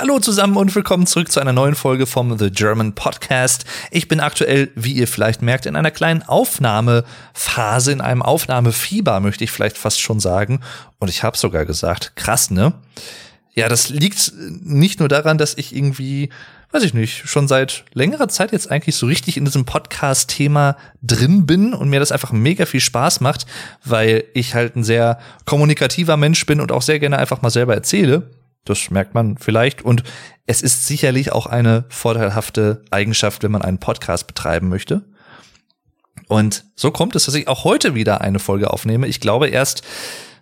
Hallo zusammen und willkommen zurück zu einer neuen Folge vom The German Podcast. Ich bin aktuell, wie ihr vielleicht merkt, in einer kleinen Aufnahmephase, in einem Aufnahmefieber, möchte ich vielleicht fast schon sagen. Und ich habe sogar gesagt, krass, ne? Ja, das liegt nicht nur daran, dass ich irgendwie, weiß ich nicht, schon seit längerer Zeit jetzt eigentlich so richtig in diesem Podcast-Thema drin bin und mir das einfach mega viel Spaß macht, weil ich halt ein sehr kommunikativer Mensch bin und auch sehr gerne einfach mal selber erzähle. Das merkt man vielleicht. Und es ist sicherlich auch eine vorteilhafte Eigenschaft, wenn man einen Podcast betreiben möchte. Und so kommt es, dass ich auch heute wieder eine Folge aufnehme. Ich glaube erst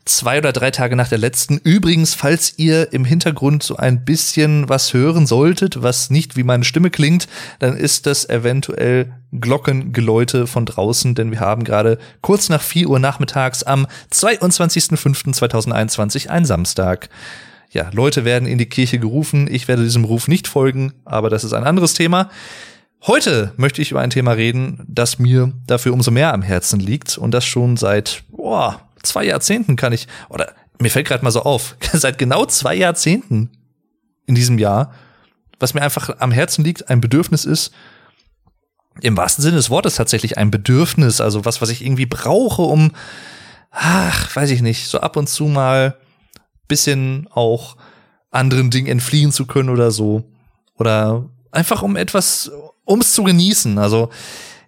zwei oder drei Tage nach der letzten. Übrigens, falls ihr im Hintergrund so ein bisschen was hören solltet, was nicht wie meine Stimme klingt, dann ist das eventuell Glockengeläute von draußen, denn wir haben gerade kurz nach vier Uhr nachmittags am 22.05.2021, ein Samstag ja, Leute werden in die Kirche gerufen. Ich werde diesem Ruf nicht folgen, aber das ist ein anderes Thema. Heute möchte ich über ein Thema reden, das mir dafür umso mehr am Herzen liegt und das schon seit boah, zwei Jahrzehnten kann ich, oder mir fällt gerade mal so auf, seit genau zwei Jahrzehnten in diesem Jahr, was mir einfach am Herzen liegt, ein Bedürfnis ist, im wahrsten Sinne des Wortes tatsächlich ein Bedürfnis, also was, was ich irgendwie brauche, um, ach, weiß ich nicht, so ab und zu mal bisschen auch anderen Dingen entfliehen zu können oder so. Oder einfach um etwas, um es zu genießen. Also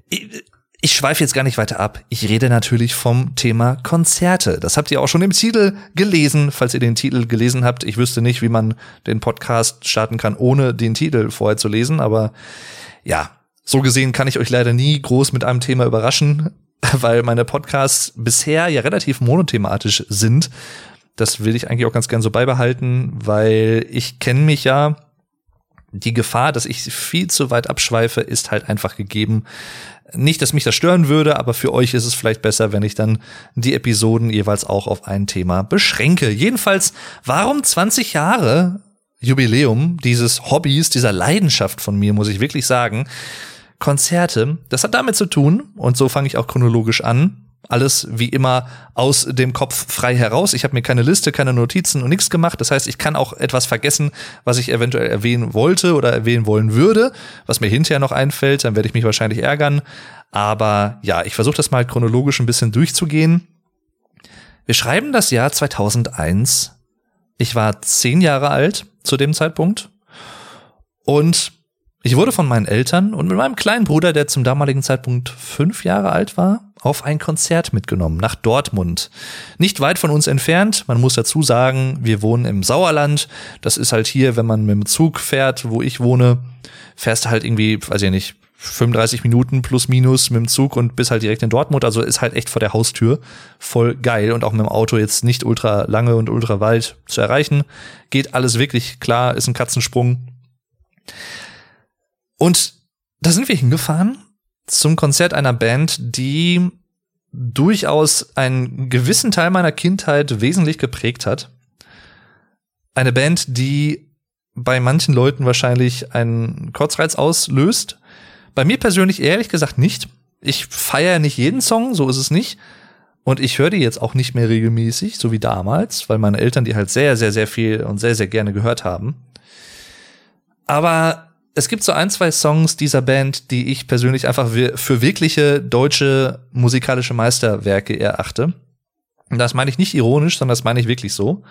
ich, ich schweife jetzt gar nicht weiter ab. Ich rede natürlich vom Thema Konzerte. Das habt ihr auch schon im Titel gelesen, falls ihr den Titel gelesen habt. Ich wüsste nicht, wie man den Podcast starten kann, ohne den Titel vorher zu lesen. Aber ja, so gesehen kann ich euch leider nie groß mit einem Thema überraschen, weil meine Podcasts bisher ja relativ monothematisch sind das will ich eigentlich auch ganz gern so beibehalten, weil ich kenne mich ja. Die Gefahr, dass ich viel zu weit abschweife, ist halt einfach gegeben. Nicht, dass mich das stören würde, aber für euch ist es vielleicht besser, wenn ich dann die Episoden jeweils auch auf ein Thema beschränke. Jedenfalls, warum 20 Jahre Jubiläum dieses Hobbys, dieser Leidenschaft von mir, muss ich wirklich sagen. Konzerte, das hat damit zu tun, und so fange ich auch chronologisch an, alles wie immer aus dem Kopf frei heraus. Ich habe mir keine Liste, keine Notizen und nichts gemacht. Das heißt, ich kann auch etwas vergessen, was ich eventuell erwähnen wollte oder erwähnen wollen würde, was mir hinterher noch einfällt. Dann werde ich mich wahrscheinlich ärgern. Aber ja, ich versuche das mal chronologisch ein bisschen durchzugehen. Wir schreiben das Jahr 2001. Ich war zehn Jahre alt zu dem Zeitpunkt. Und ich wurde von meinen Eltern und mit meinem kleinen Bruder, der zum damaligen Zeitpunkt fünf Jahre alt war, auf ein Konzert mitgenommen nach Dortmund. Nicht weit von uns entfernt. Man muss dazu sagen, wir wohnen im Sauerland. Das ist halt hier, wenn man mit dem Zug fährt, wo ich wohne, fährst halt irgendwie, weiß ich nicht, 35 Minuten plus minus mit dem Zug und bis halt direkt in Dortmund. Also ist halt echt vor der Haustür. Voll geil und auch mit dem Auto jetzt nicht ultra lange und ultra weit zu erreichen. Geht alles wirklich klar, ist ein Katzensprung. Und da sind wir hingefahren zum Konzert einer Band, die durchaus einen gewissen Teil meiner Kindheit wesentlich geprägt hat. Eine Band, die bei manchen Leuten wahrscheinlich einen Kurzreiz auslöst. Bei mir persönlich ehrlich gesagt nicht. Ich feiere nicht jeden Song, so ist es nicht. Und ich höre die jetzt auch nicht mehr regelmäßig, so wie damals, weil meine Eltern die halt sehr, sehr, sehr viel und sehr, sehr gerne gehört haben. Aber es gibt so ein, zwei Songs dieser Band, die ich persönlich einfach für wirkliche deutsche musikalische Meisterwerke erachte. Und das meine ich nicht ironisch, sondern das meine ich wirklich so.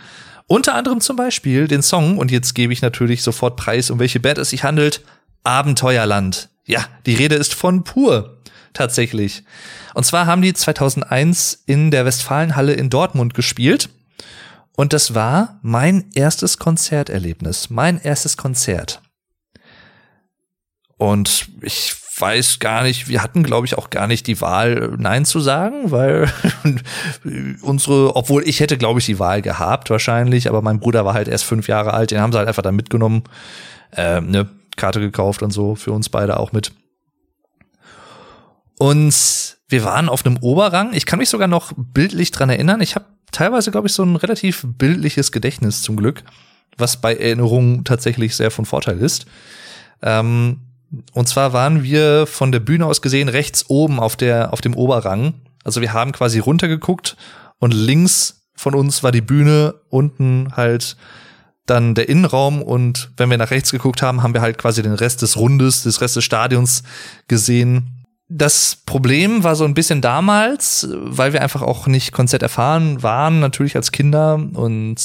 Unter anderem zum Beispiel den Song, und jetzt gebe ich natürlich sofort Preis, um welche Band es sich handelt, Abenteuerland. Ja, die Rede ist von Pur, tatsächlich. Und zwar haben die 2001 in der Westfalenhalle in Dortmund gespielt. Und das war mein erstes Konzerterlebnis, mein erstes Konzert. Und ich weiß gar nicht, wir hatten, glaube ich, auch gar nicht die Wahl, Nein zu sagen, weil unsere, obwohl ich hätte, glaube ich, die Wahl gehabt wahrscheinlich, aber mein Bruder war halt erst fünf Jahre alt, den haben sie halt einfach da mitgenommen, äh, ne, Karte gekauft und so, für uns beide auch mit. Und wir waren auf einem Oberrang. Ich kann mich sogar noch bildlich dran erinnern. Ich habe teilweise, glaube ich, so ein relativ bildliches Gedächtnis zum Glück, was bei Erinnerungen tatsächlich sehr von Vorteil ist. Ähm, und zwar waren wir von der Bühne aus gesehen rechts oben auf der, auf dem Oberrang. Also wir haben quasi runtergeguckt und links von uns war die Bühne, unten halt dann der Innenraum und wenn wir nach rechts geguckt haben, haben wir halt quasi den Rest des Rundes, des Rest des Stadions gesehen. Das Problem war so ein bisschen damals, weil wir einfach auch nicht Konzert erfahren waren, natürlich als Kinder und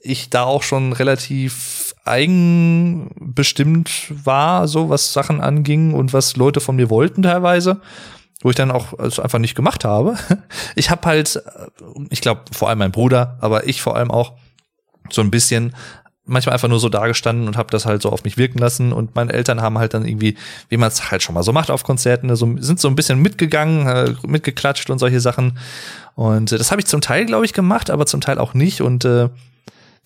ich da auch schon relativ eigenbestimmt war, so was Sachen anging und was Leute von mir wollten teilweise, wo ich dann auch also einfach nicht gemacht habe. Ich habe halt, ich glaube vor allem mein Bruder, aber ich vor allem auch so ein bisschen manchmal einfach nur so dagestanden und habe das halt so auf mich wirken lassen. Und meine Eltern haben halt dann irgendwie, wie man es halt schon mal so macht auf Konzerten, so, sind so ein bisschen mitgegangen, äh, mitgeklatscht und solche Sachen. Und äh, das habe ich zum Teil, glaube ich, gemacht, aber zum Teil auch nicht. Und äh,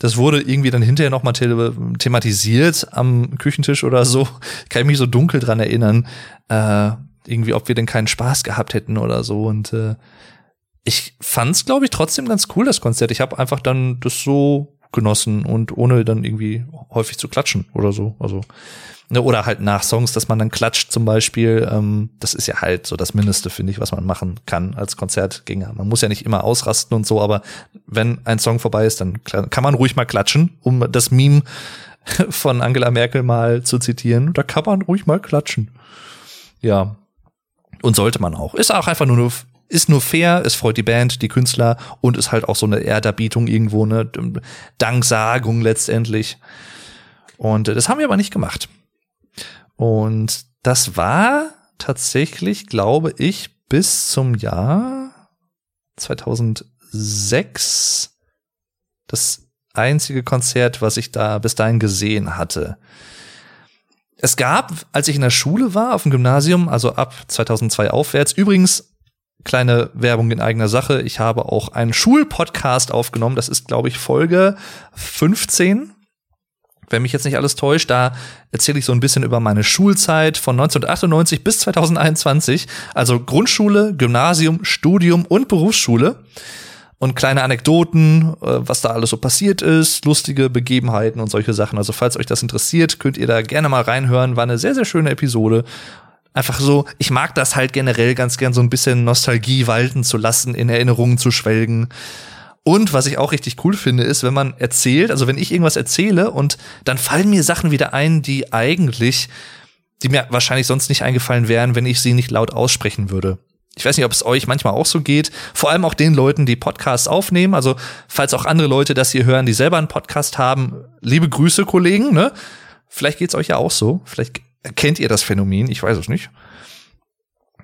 das wurde irgendwie dann hinterher nochmal thematisiert am Küchentisch oder so. Kann ich mich so dunkel dran erinnern. Äh, irgendwie, ob wir denn keinen Spaß gehabt hätten oder so. Und äh, ich fand's, glaube ich, trotzdem ganz cool, das Konzert. Ich habe einfach dann das so genossen und ohne dann irgendwie häufig zu klatschen oder so. Also ne, oder halt nach Songs, dass man dann klatscht zum Beispiel. Ähm, das ist ja halt so das Mindeste, finde ich, was man machen kann als Konzertgänger. Man muss ja nicht immer ausrasten und so, aber wenn ein Song vorbei ist, dann kann man ruhig mal klatschen, um das Meme von Angela Merkel mal zu zitieren. Da kann man ruhig mal klatschen. Ja. Und sollte man auch. Ist auch einfach nur ist nur fair, es freut die Band, die Künstler und ist halt auch so eine Ehrdarbietung irgendwo, eine Danksagung letztendlich. Und äh, das haben wir aber nicht gemacht. Und das war tatsächlich, glaube ich, bis zum Jahr 2006 das einzige Konzert, was ich da bis dahin gesehen hatte. Es gab, als ich in der Schule war, auf dem Gymnasium, also ab 2002 aufwärts, übrigens kleine Werbung in eigener Sache. Ich habe auch einen Schulpodcast aufgenommen. Das ist, glaube ich, Folge 15. Wenn mich jetzt nicht alles täuscht, da erzähle ich so ein bisschen über meine Schulzeit von 1998 bis 2021. Also Grundschule, Gymnasium, Studium und Berufsschule. Und kleine Anekdoten, äh, was da alles so passiert ist, lustige Begebenheiten und solche Sachen. Also falls euch das interessiert, könnt ihr da gerne mal reinhören. War eine sehr, sehr schöne Episode einfach so, ich mag das halt generell ganz gern so ein bisschen Nostalgie walten zu lassen, in Erinnerungen zu schwelgen. Und was ich auch richtig cool finde, ist, wenn man erzählt, also wenn ich irgendwas erzähle und dann fallen mir Sachen wieder ein, die eigentlich, die mir wahrscheinlich sonst nicht eingefallen wären, wenn ich sie nicht laut aussprechen würde. Ich weiß nicht, ob es euch manchmal auch so geht. Vor allem auch den Leuten, die Podcasts aufnehmen. Also, falls auch andere Leute das hier hören, die selber einen Podcast haben, liebe Grüße, Kollegen, ne? Vielleicht geht's euch ja auch so. Vielleicht Kennt ihr das Phänomen? Ich weiß es nicht.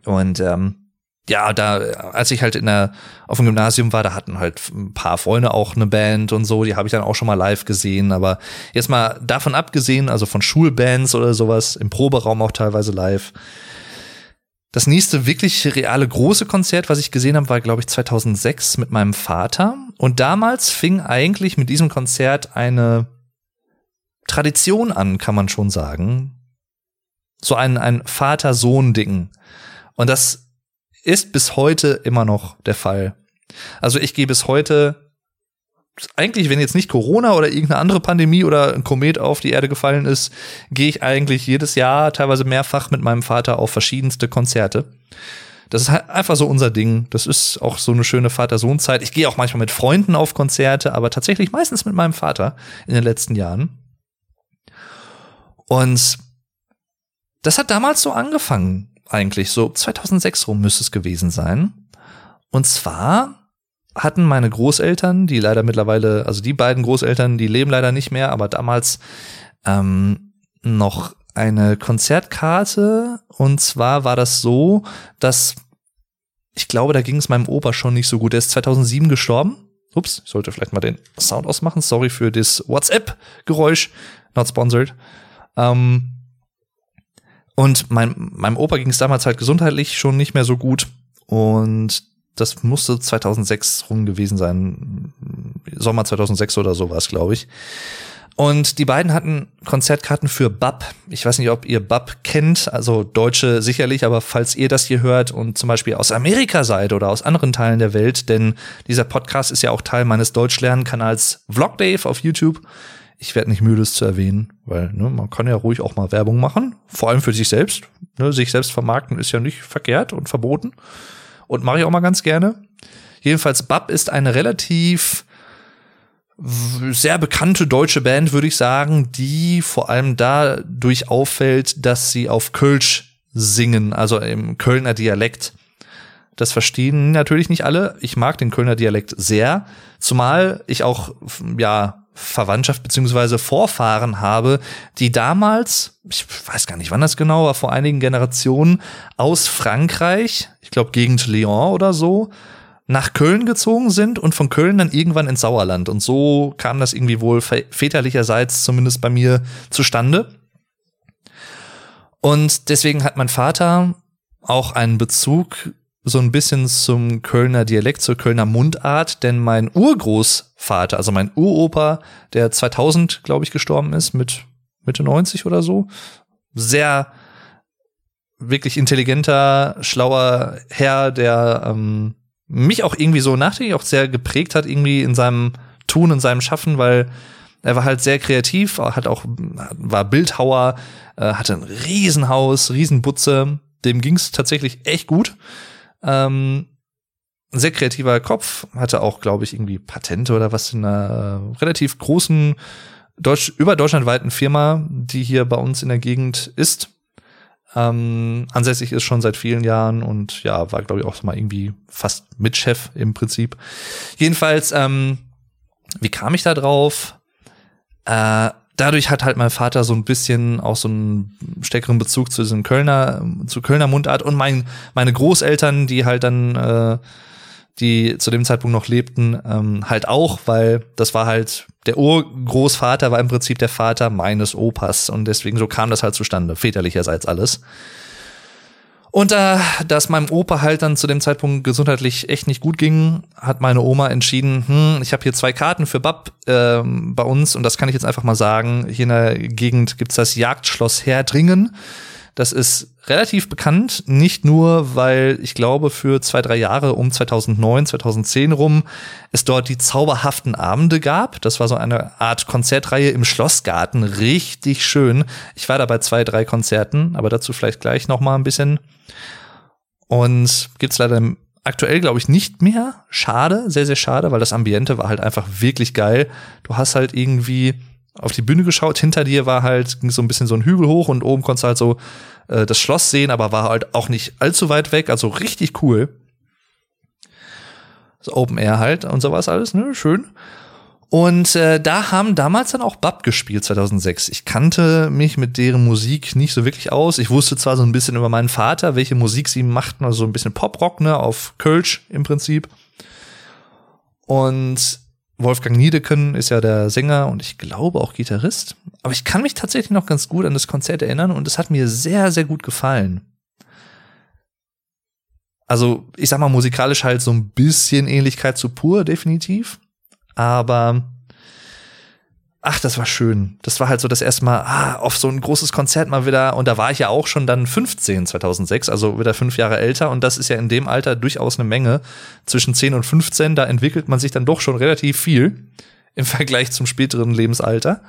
Und ähm, ja, da, als ich halt in der, auf dem Gymnasium war, da hatten halt ein paar Freunde auch eine Band und so, die habe ich dann auch schon mal live gesehen. Aber jetzt mal davon abgesehen, also von Schulbands oder sowas, im Proberaum auch teilweise live. Das nächste wirklich reale große Konzert, was ich gesehen habe, war, glaube ich, 2006 mit meinem Vater. Und damals fing eigentlich mit diesem Konzert eine Tradition an, kann man schon sagen, so ein, ein Vater-Sohn-Ding. Und das ist bis heute immer noch der Fall. Also ich gehe bis heute, eigentlich, wenn jetzt nicht Corona oder irgendeine andere Pandemie oder ein Komet auf die Erde gefallen ist, gehe ich eigentlich jedes Jahr, teilweise mehrfach mit meinem Vater auf verschiedenste Konzerte. Das ist halt einfach so unser Ding. Das ist auch so eine schöne Vater-Sohn-Zeit. Ich gehe auch manchmal mit Freunden auf Konzerte, aber tatsächlich meistens mit meinem Vater in den letzten Jahren. Und das hat damals so angefangen, eigentlich. So 2006 rum müsste es gewesen sein. Und zwar hatten meine Großeltern, die leider mittlerweile, also die beiden Großeltern, die leben leider nicht mehr, aber damals ähm, noch eine Konzertkarte. Und zwar war das so, dass ich glaube, da ging es meinem Opa schon nicht so gut. Der ist 2007 gestorben. Ups, ich sollte vielleicht mal den Sound ausmachen. Sorry für das WhatsApp-Geräusch. Not sponsored. Ähm, und mein, meinem Opa ging es damals halt gesundheitlich schon nicht mehr so gut. Und das musste 2006 rum gewesen sein. Sommer 2006 oder sowas, glaube ich. Und die beiden hatten Konzertkarten für BAP. Ich weiß nicht, ob ihr BAP kennt, also Deutsche sicherlich, aber falls ihr das hier hört und zum Beispiel aus Amerika seid oder aus anderen Teilen der Welt, denn dieser Podcast ist ja auch Teil meines Deutschlernkanals Vlog Dave auf YouTube. Ich werde nicht müde, es zu erwähnen, weil ne, man kann ja ruhig auch mal Werbung machen, vor allem für sich selbst. Ne, sich selbst vermarkten ist ja nicht verkehrt und verboten und mache ich auch mal ganz gerne. Jedenfalls, BAP ist eine relativ sehr bekannte deutsche Band, würde ich sagen, die vor allem dadurch auffällt, dass sie auf Kölsch singen, also im Kölner Dialekt. Das verstehen natürlich nicht alle. Ich mag den Kölner Dialekt sehr, zumal ich auch ja Verwandtschaft beziehungsweise Vorfahren habe, die damals, ich weiß gar nicht, wann das genau war, vor einigen Generationen aus Frankreich, ich glaube Gegend Lyon oder so, nach Köln gezogen sind und von Köln dann irgendwann ins Sauerland. Und so kam das irgendwie wohl väterlicherseits zumindest bei mir zustande. Und deswegen hat mein Vater auch einen Bezug so ein bisschen zum Kölner Dialekt, zur Kölner Mundart, denn mein Urgroßvater, also mein Uropa, der 2000, glaube ich, gestorben ist, mit Mitte 90 oder so, sehr wirklich intelligenter, schlauer Herr, der ähm, mich auch irgendwie so nachdenklich auch sehr geprägt hat, irgendwie in seinem Tun und seinem Schaffen, weil er war halt sehr kreativ, hat auch, war Bildhauer, äh, hatte ein Riesenhaus, Riesenbutze, dem ging's tatsächlich echt gut. Ähm, sehr kreativer Kopf, hatte auch, glaube ich, irgendwie Patente oder was in einer äh, relativ großen Deutsch über deutschlandweiten Firma, die hier bei uns in der Gegend ist. Ähm, ansässig ist schon seit vielen Jahren und ja, war, glaube ich, auch mal irgendwie fast Mitchef im Prinzip. Jedenfalls, ähm, wie kam ich da drauf? Äh, dadurch hat halt mein Vater so ein bisschen auch so einen stärkeren Bezug zu diesem Kölner, zu Kölner Mundart und mein, meine Großeltern, die halt dann, äh, die zu dem Zeitpunkt noch lebten, ähm, halt auch, weil das war halt, der Urgroßvater war im Prinzip der Vater meines Opas und deswegen so kam das halt zustande, väterlicherseits alles. Und da das meinem Opa halt dann zu dem Zeitpunkt gesundheitlich echt nicht gut ging, hat meine Oma entschieden, hm, ich habe hier zwei Karten für Bab ähm, bei uns und das kann ich jetzt einfach mal sagen. Hier in der Gegend gibt's das Jagdschloss Herdringen. Das ist relativ bekannt, nicht nur, weil ich glaube, für zwei, drei Jahre um 2009, 2010 rum es dort die zauberhaften Abende gab. Das war so eine Art Konzertreihe im Schlossgarten, richtig schön. Ich war da bei zwei, drei Konzerten, aber dazu vielleicht gleich noch mal ein bisschen. Und gibt's leider aktuell, glaube ich, nicht mehr. Schade, sehr, sehr schade, weil das Ambiente war halt einfach wirklich geil. Du hast halt irgendwie auf die Bühne geschaut. Hinter dir war halt, ging so ein bisschen so ein Hügel hoch und oben konntest du halt so äh, das Schloss sehen, aber war halt auch nicht allzu weit weg. Also richtig cool. So Open Air halt und sowas alles, ne? Schön. Und äh, da haben damals dann auch Bab gespielt, 2006. Ich kannte mich mit deren Musik nicht so wirklich aus. Ich wusste zwar so ein bisschen über meinen Vater, welche Musik sie machten, also so ein bisschen Poprock, ne, auf Kölsch im Prinzip. Und Wolfgang Niedeken ist ja der Sänger und ich glaube auch Gitarrist. Aber ich kann mich tatsächlich noch ganz gut an das Konzert erinnern und es hat mir sehr, sehr gut gefallen. Also, ich sag mal, musikalisch halt so ein bisschen Ähnlichkeit zu Pur, definitiv. Aber ach, das war schön. Das war halt so das erste Mal ah, auf so ein großes Konzert mal wieder. Und da war ich ja auch schon dann 15, 2006, also wieder fünf Jahre älter. Und das ist ja in dem Alter durchaus eine Menge. Zwischen 10 und 15, da entwickelt man sich dann doch schon relativ viel im Vergleich zum späteren Lebensalter.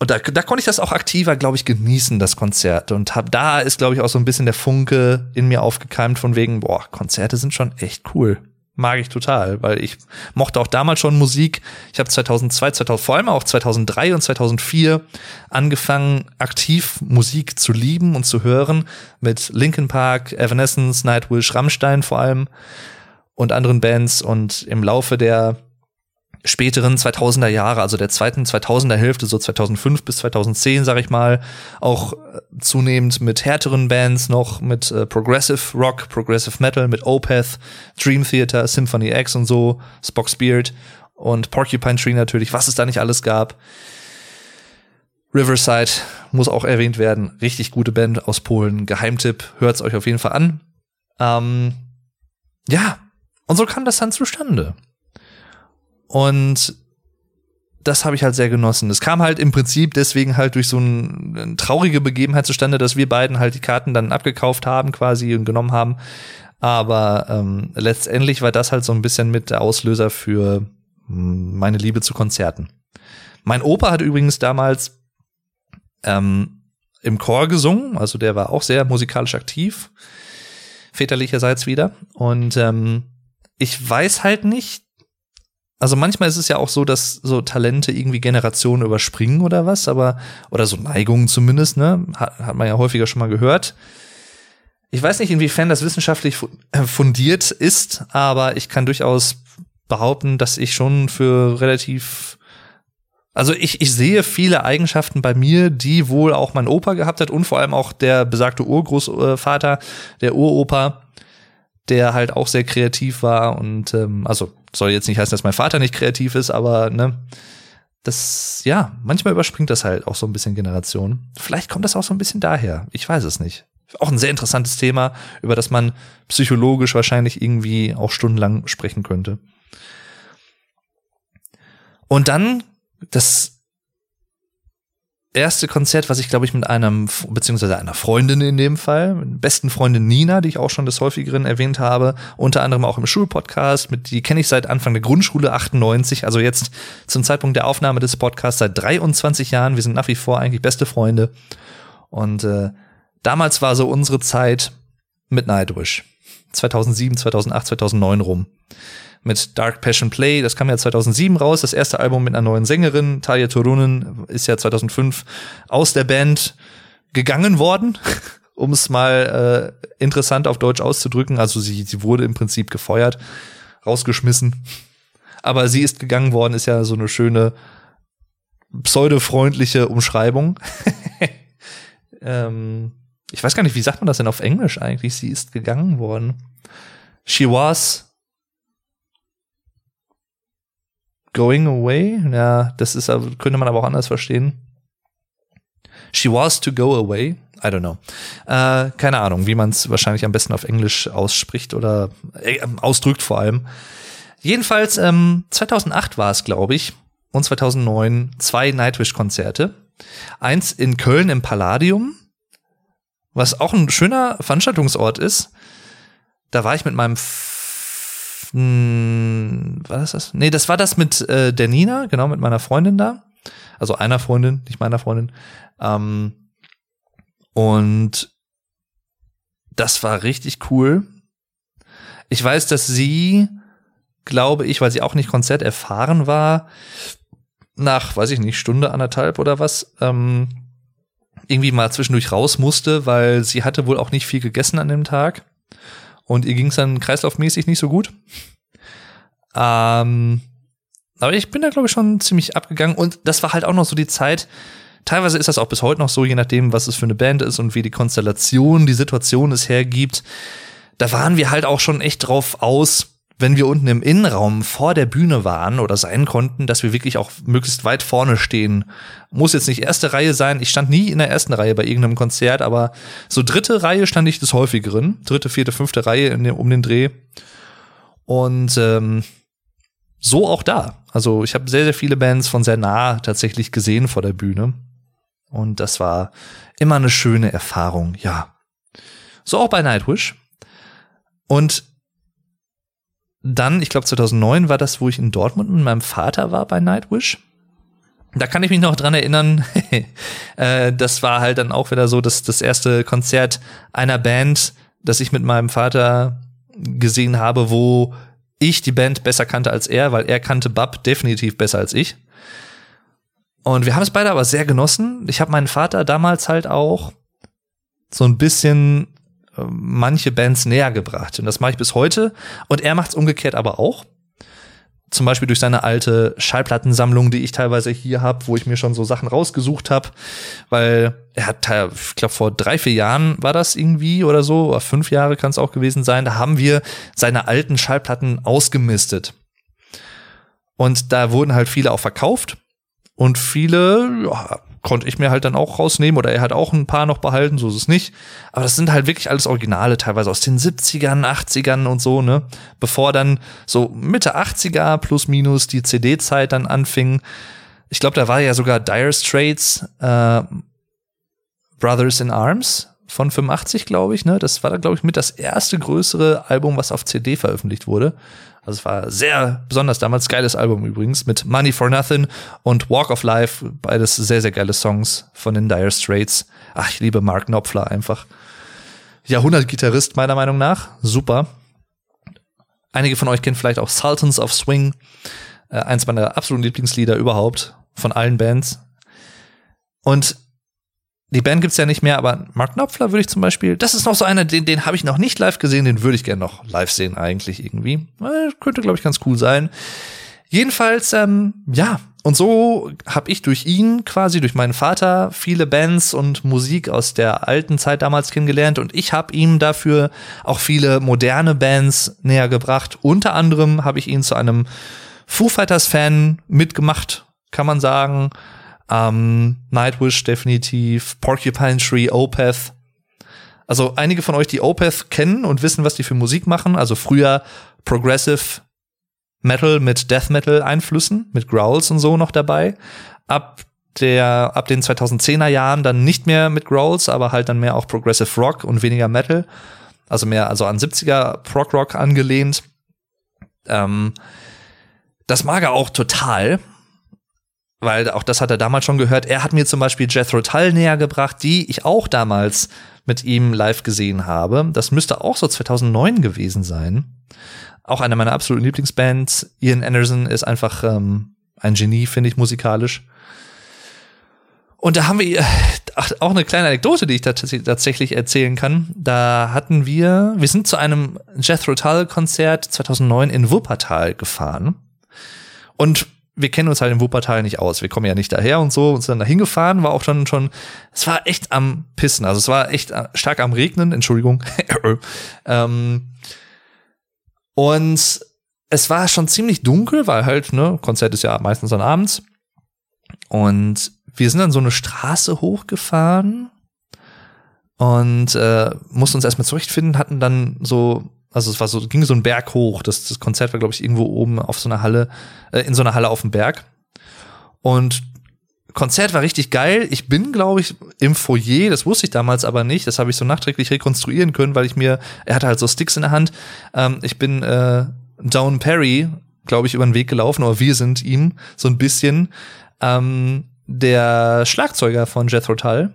Und da, da konnte ich das auch aktiver, glaube ich, genießen, das Konzert. Und hab, da ist, glaube ich, auch so ein bisschen der Funke in mir aufgekeimt von wegen, boah, Konzerte sind schon echt cool mag ich total, weil ich mochte auch damals schon Musik. Ich habe 2002, 2000, vor allem auch 2003 und 2004 angefangen, aktiv Musik zu lieben und zu hören mit Linkin Park, Evanescence, Nightwish, Rammstein vor allem und anderen Bands und im Laufe der späteren 2000er Jahre, also der zweiten 2000er Hälfte, so 2005 bis 2010, sag ich mal, auch äh, zunehmend mit härteren Bands noch, mit äh, Progressive Rock, Progressive Metal, mit Opeth, Dream Theater, Symphony X und so, Spock's Beard und Porcupine Tree natürlich, was es da nicht alles gab. Riverside muss auch erwähnt werden. Richtig gute Band aus Polen. Geheimtipp, hört's euch auf jeden Fall an. Ähm, ja, und so kam das dann zustande. Und das habe ich halt sehr genossen. Es kam halt im Prinzip deswegen halt durch so ein, eine traurige Begebenheit zustande, dass wir beiden halt die Karten dann abgekauft haben quasi und genommen haben. Aber ähm, letztendlich war das halt so ein bisschen mit der Auslöser für hm, meine Liebe zu Konzerten. Mein Opa hat übrigens damals ähm, im Chor gesungen, also der war auch sehr musikalisch aktiv, väterlicherseits wieder. Und ähm, ich weiß halt nicht, also manchmal ist es ja auch so, dass so Talente irgendwie Generationen überspringen oder was, aber, oder so Neigungen zumindest, ne? Hat, hat man ja häufiger schon mal gehört. Ich weiß nicht, inwiefern das wissenschaftlich äh, fundiert ist, aber ich kann durchaus behaupten, dass ich schon für relativ, also ich, ich sehe viele Eigenschaften bei mir, die wohl auch mein Opa gehabt hat und vor allem auch der besagte Urgroßvater, der Uropa, der halt auch sehr kreativ war und ähm, also soll jetzt nicht heißen, dass mein Vater nicht kreativ ist, aber ne, das, ja, manchmal überspringt das halt auch so ein bisschen Generationen. Vielleicht kommt das auch so ein bisschen daher. Ich weiß es nicht. Auch ein sehr interessantes Thema, über das man psychologisch wahrscheinlich irgendwie auch stundenlang sprechen könnte. Und dann das erste Konzert, was ich glaube ich mit einem, beziehungsweise einer Freundin in dem Fall, besten Freundin Nina, die ich auch schon des häufigeren erwähnt habe, unter anderem auch im Schulpodcast, mit, die kenne ich seit Anfang der Grundschule 98, also jetzt zum Zeitpunkt der Aufnahme des Podcasts seit 23 Jahren. Wir sind nach wie vor eigentlich beste Freunde. Und äh, damals war so unsere Zeit mit Nightwish. 2007, 2008, 2009 rum mit Dark Passion Play. Das kam ja 2007 raus, das erste Album mit einer neuen Sängerin. Talia Turunen ist ja 2005 aus der Band gegangen worden, um es mal äh, interessant auf Deutsch auszudrücken. Also sie, sie wurde im Prinzip gefeuert, rausgeschmissen. Aber sie ist gegangen worden, ist ja so eine schöne pseudofreundliche Umschreibung. ähm, ich weiß gar nicht, wie sagt man das denn auf Englisch eigentlich? Sie ist gegangen worden. She was going away. Ja, das ist, könnte man aber auch anders verstehen. She was to go away. I don't know. Äh, keine Ahnung, wie man es wahrscheinlich am besten auf Englisch ausspricht oder äh, ausdrückt vor allem. Jedenfalls, ähm, 2008 war es, glaube ich, und 2009 zwei Nightwish-Konzerte. Eins in Köln im Palladium, was auch ein schöner Veranstaltungsort ist. Da war ich mit meinem war das das? Nee, das war das mit äh, der Nina, genau, mit meiner Freundin da. Also einer Freundin, nicht meiner Freundin. Ähm, und das war richtig cool. Ich weiß, dass sie, glaube ich, weil sie auch nicht Konzert erfahren war, nach, weiß ich nicht, Stunde, anderthalb oder was, ähm, irgendwie mal zwischendurch raus musste, weil sie hatte wohl auch nicht viel gegessen an dem Tag und ihr ging es dann kreislaufmäßig nicht so gut. Ähm, aber ich bin da, glaube ich, schon ziemlich abgegangen. Und das war halt auch noch so die Zeit. Teilweise ist das auch bis heute noch so, je nachdem, was es für eine Band ist und wie die Konstellation, die Situation es hergibt. Da waren wir halt auch schon echt drauf aus, wenn wir unten im Innenraum vor der Bühne waren oder sein konnten, dass wir wirklich auch möglichst weit vorne stehen. Muss jetzt nicht erste Reihe sein. Ich stand nie in der ersten Reihe bei irgendeinem Konzert, aber so dritte Reihe stand ich des häufigeren. Dritte, vierte, fünfte Reihe den, um den Dreh. Und ähm, so auch da. Also ich habe sehr, sehr viele Bands von sehr nah tatsächlich gesehen vor der Bühne. Und das war immer eine schöne Erfahrung, ja. So auch bei Nightwish. Und dann, ich glaube 2009 war das, wo ich in Dortmund mit meinem Vater war bei Nightwish. Da kann ich mich noch dran erinnern. äh, das war halt dann auch wieder so, dass das erste Konzert einer Band, das ich mit meinem Vater gesehen habe, wo ich die Band besser kannte als er, weil er kannte Bub definitiv besser als ich. Und wir haben es beide aber sehr genossen. Ich habe meinen Vater damals halt auch so ein bisschen manche Bands näher gebracht. Und das mache ich bis heute. Und er macht es umgekehrt aber auch. Zum Beispiel durch seine alte Schallplattensammlung, die ich teilweise hier habe, wo ich mir schon so Sachen rausgesucht habe, weil er hat, ich glaube, vor drei, vier Jahren war das irgendwie oder so, oder fünf Jahre kann es auch gewesen sein, da haben wir seine alten Schallplatten ausgemistet. Und da wurden halt viele auch verkauft. Und viele ja, konnte ich mir halt dann auch rausnehmen oder er hat auch ein paar noch behalten, so ist es nicht. Aber das sind halt wirklich alles Originale, teilweise aus den 70ern, 80ern und so, ne? Bevor dann so Mitte 80er plus minus die CD-Zeit dann anfing. Ich glaube, da war ja sogar Dire Straits äh, Brothers in Arms von 85, glaube ich, ne? Das war da, glaube ich, mit das erste größere Album, was auf CD veröffentlicht wurde. Also es war sehr besonders damals, geiles Album übrigens, mit Money for Nothing und Walk of Life, beides sehr, sehr geile Songs von den Dire Straits. Ach, ich liebe Mark Knopfler einfach. Jahrhundertgitarrist meiner Meinung nach, super. Einige von euch kennen vielleicht auch Sultans of Swing. Äh, eins meiner absoluten Lieblingslieder überhaupt von allen Bands. Und die Band gibt's ja nicht mehr, aber Mark Knopfler würde ich zum Beispiel, das ist noch so einer, den, den habe ich noch nicht live gesehen, den würde ich gerne noch live sehen eigentlich irgendwie. Äh, könnte, glaube ich, ganz cool sein. Jedenfalls, ähm, ja, und so habe ich durch ihn quasi, durch meinen Vater, viele Bands und Musik aus der alten Zeit damals kennengelernt und ich habe ihm dafür auch viele moderne Bands näher gebracht. Unter anderem habe ich ihn zu einem Foo Fighters Fan mitgemacht, kann man sagen. Ähm, Nightwish definitiv, Porcupine Tree, Opeth. Also einige von euch, die Opeth kennen und wissen, was die für Musik machen. Also früher Progressive Metal mit Death Metal Einflüssen, mit Growls und so noch dabei. Ab der, ab den 2010er Jahren dann nicht mehr mit Growls, aber halt dann mehr auch Progressive Rock und weniger Metal. Also mehr, also an 70er Prog Rock angelehnt. Ähm, das mag er auch total weil auch das hat er damals schon gehört. Er hat mir zum Beispiel Jethro Tull näher gebracht, die ich auch damals mit ihm live gesehen habe. Das müsste auch so 2009 gewesen sein. Auch eine meiner absoluten Lieblingsbands. Ian Anderson ist einfach ähm, ein Genie, finde ich, musikalisch. Und da haben wir ach, auch eine kleine Anekdote, die ich tatsächlich erzählen kann. Da hatten wir, wir sind zu einem Jethro Tull Konzert 2009 in Wuppertal gefahren. Und wir kennen uns halt in Wuppertal nicht aus. Wir kommen ja nicht daher und so und sind dann da hingefahren, war auch schon, schon, es war echt am Pissen. Also es war echt äh, stark am Regnen, Entschuldigung. ähm, und es war schon ziemlich dunkel, weil halt, ne, Konzert ist ja meistens dann abends. Und wir sind dann so eine Straße hochgefahren und äh, mussten uns erstmal zurechtfinden, hatten dann so also es war so, ging so ein Berg hoch. Das, das Konzert war, glaube ich, irgendwo oben auf so einer Halle, äh, in so einer Halle auf dem Berg. Und Konzert war richtig geil. Ich bin, glaube ich, im Foyer, das wusste ich damals aber nicht. Das habe ich so nachträglich rekonstruieren können, weil ich mir, er hatte halt so Sticks in der Hand. Ähm, ich bin äh, Down Perry, glaube ich, über den Weg gelaufen, oder wir sind ihm so ein bisschen. Ähm, der Schlagzeuger von Jethro Tull,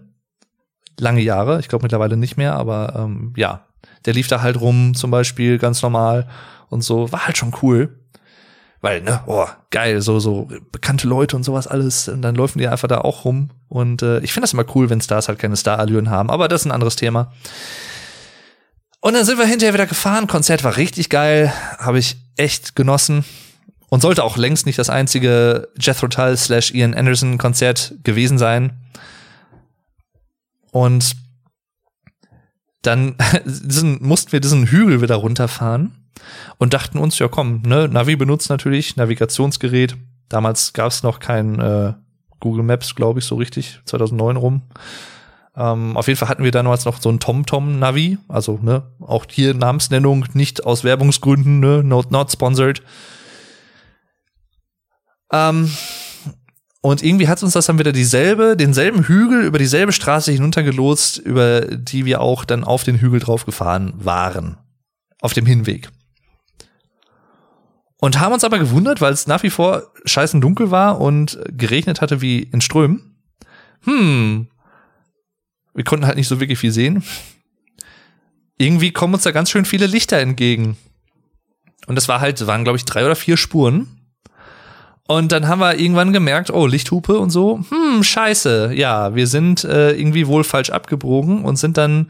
lange Jahre, ich glaube mittlerweile nicht mehr, aber ähm, ja, der lief da halt rum, zum Beispiel, ganz normal und so. War halt schon cool. Weil, ne, oh, geil, so, so bekannte Leute und sowas alles. Und dann laufen die einfach da auch rum. Und äh, ich finde das immer cool, wenn Stars halt keine Starallüren haben. Aber das ist ein anderes Thema. Und dann sind wir hinterher wieder gefahren. Konzert war richtig geil. Habe ich echt genossen. Und sollte auch längst nicht das einzige Jethro Tull slash Ian Anderson Konzert gewesen sein. Und dann diesen, mussten wir diesen Hügel wieder runterfahren und dachten uns, ja komm, ne, Navi benutzt natürlich, Navigationsgerät. Damals gab es noch kein äh, Google Maps, glaube ich, so richtig, 2009 rum. Ähm, auf jeden Fall hatten wir damals noch so ein TomTom-Navi, also ne, auch hier Namensnennung, nicht aus Werbungsgründen, ne, not, not sponsored. Ähm, und irgendwie hat uns das dann wieder dieselbe, denselben Hügel über dieselbe Straße hinuntergelotst, über die wir auch dann auf den Hügel drauf gefahren waren. Auf dem Hinweg. Und haben uns aber gewundert, weil es nach wie vor scheißen dunkel war und geregnet hatte wie in Strömen. Hm. Wir konnten halt nicht so wirklich viel sehen. Irgendwie kommen uns da ganz schön viele Lichter entgegen. Und das war halt, waren glaube ich drei oder vier Spuren. Und dann haben wir irgendwann gemerkt, oh, Lichthupe und so, hm, scheiße, ja, wir sind äh, irgendwie wohl falsch abgebogen und sind dann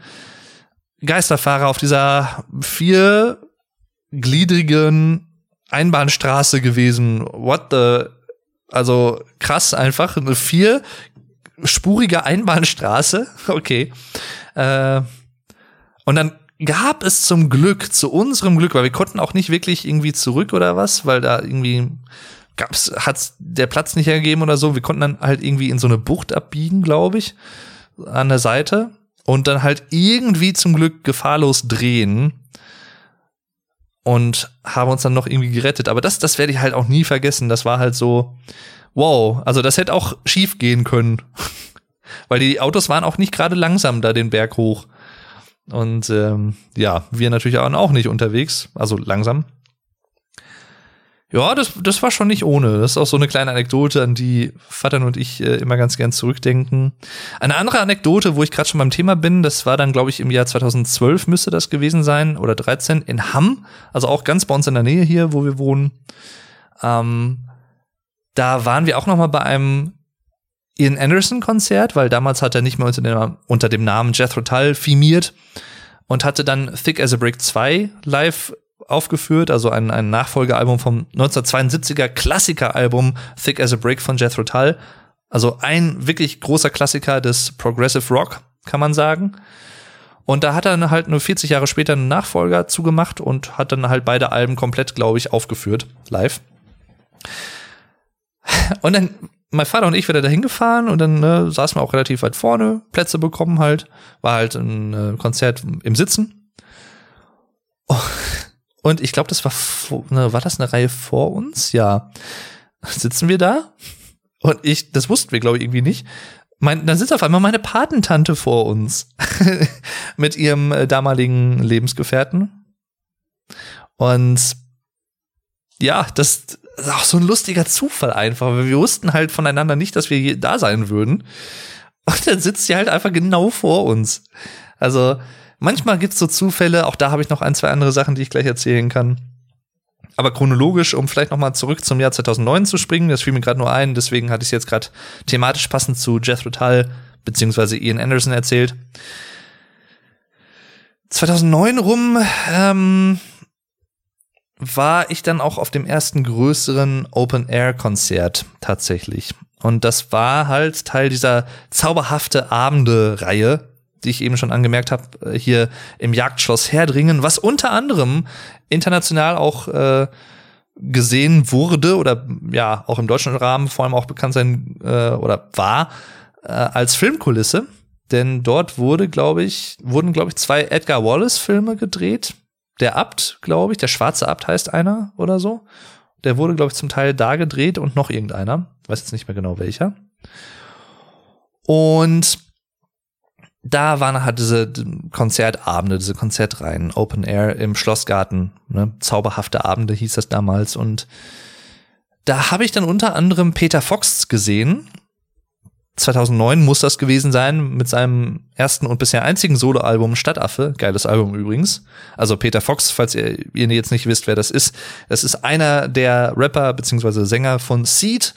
Geisterfahrer auf dieser viergliedrigen Einbahnstraße gewesen. What the? Also krass einfach, eine vierspurige Einbahnstraße. Okay. Äh, und dann gab es zum Glück, zu unserem Glück, weil wir konnten auch nicht wirklich irgendwie zurück oder was, weil da irgendwie gab's, hat's der Platz nicht hergegeben oder so. Wir konnten dann halt irgendwie in so eine Bucht abbiegen, glaube ich, an der Seite und dann halt irgendwie zum Glück gefahrlos drehen und haben uns dann noch irgendwie gerettet. Aber das, das werde ich halt auch nie vergessen. Das war halt so, wow, also das hätte auch schief gehen können. Weil die Autos waren auch nicht gerade langsam da den Berg hoch. Und ähm, ja, wir natürlich auch nicht unterwegs, also langsam. Ja, das, das war schon nicht ohne. Das ist auch so eine kleine Anekdote, an die Vater und ich äh, immer ganz gern zurückdenken. Eine andere Anekdote, wo ich gerade schon beim Thema bin, das war dann, glaube ich, im Jahr 2012 müsste das gewesen sein oder 13 in Hamm, also auch ganz bei uns in der Nähe hier, wo wir wohnen. Ähm, Da waren wir auch noch mal bei einem Ian Anderson Konzert, weil damals hat er nicht mehr unter dem, unter dem Namen Jethro Tull firmiert und hatte dann Thick as a Brick 2 live aufgeführt, also ein, ein Nachfolgealbum vom 1972er Klassikeralbum Thick as a Brick von Jethro Tull. Also ein wirklich großer Klassiker des Progressive Rock, kann man sagen. Und da hat er halt nur 40 Jahre später einen Nachfolger zugemacht und hat dann halt beide Alben komplett, glaube ich, aufgeführt, live. Und dann mein Vater und ich wieder dahin gefahren und dann ne, saßen wir auch relativ weit vorne, Plätze bekommen halt, war halt ein äh, Konzert im Sitzen. Und ich glaube, das war ne, war das eine Reihe vor uns? Ja. Sitzen wir da? Und ich, das wussten wir, glaube ich, irgendwie nicht. Mein, dann sitzt auf einmal meine Patentante vor uns mit ihrem äh, damaligen Lebensgefährten. Und ja, das, ist auch so ein lustiger Zufall einfach, weil wir wussten halt voneinander nicht, dass wir da sein würden. Und dann sitzt sie halt einfach genau vor uns. Also manchmal gibt's so Zufälle, auch da habe ich noch ein, zwei andere Sachen, die ich gleich erzählen kann. Aber chronologisch, um vielleicht noch mal zurück zum Jahr 2009 zu springen, das fiel mir gerade nur ein, deswegen hatte ich es jetzt gerade thematisch passend zu Jethro Tull beziehungsweise Ian Anderson erzählt. 2009 rum ähm, war ich dann auch auf dem ersten größeren Open-Air-Konzert tatsächlich. Und das war halt Teil dieser zauberhafte Abende-Reihe, die ich eben schon angemerkt habe, äh, hier im Jagdschloss Herdringen, was unter anderem international auch äh, gesehen wurde oder ja auch im deutschen Rahmen vor allem auch bekannt sein äh, oder war äh, als Filmkulisse. Denn dort wurde, glaube ich, wurden, glaube ich, zwei Edgar Wallace-Filme gedreht der Abt, glaube ich, der schwarze Abt heißt einer oder so. Der wurde, glaube ich, zum Teil da gedreht und noch irgendeiner. Weiß jetzt nicht mehr genau welcher. Und da waren halt diese Konzertabende, diese Konzertreihen, Open Air im Schlossgarten, ne? zauberhafte Abende hieß das damals. Und da habe ich dann unter anderem Peter Fox gesehen, 2009 muss das gewesen sein mit seinem ersten und bisher einzigen Soloalbum Stadtaffe. Geiles Album übrigens. Also Peter Fox, falls ihr, ihr jetzt nicht wisst, wer das ist. Das ist einer der Rapper beziehungsweise Sänger von Seed.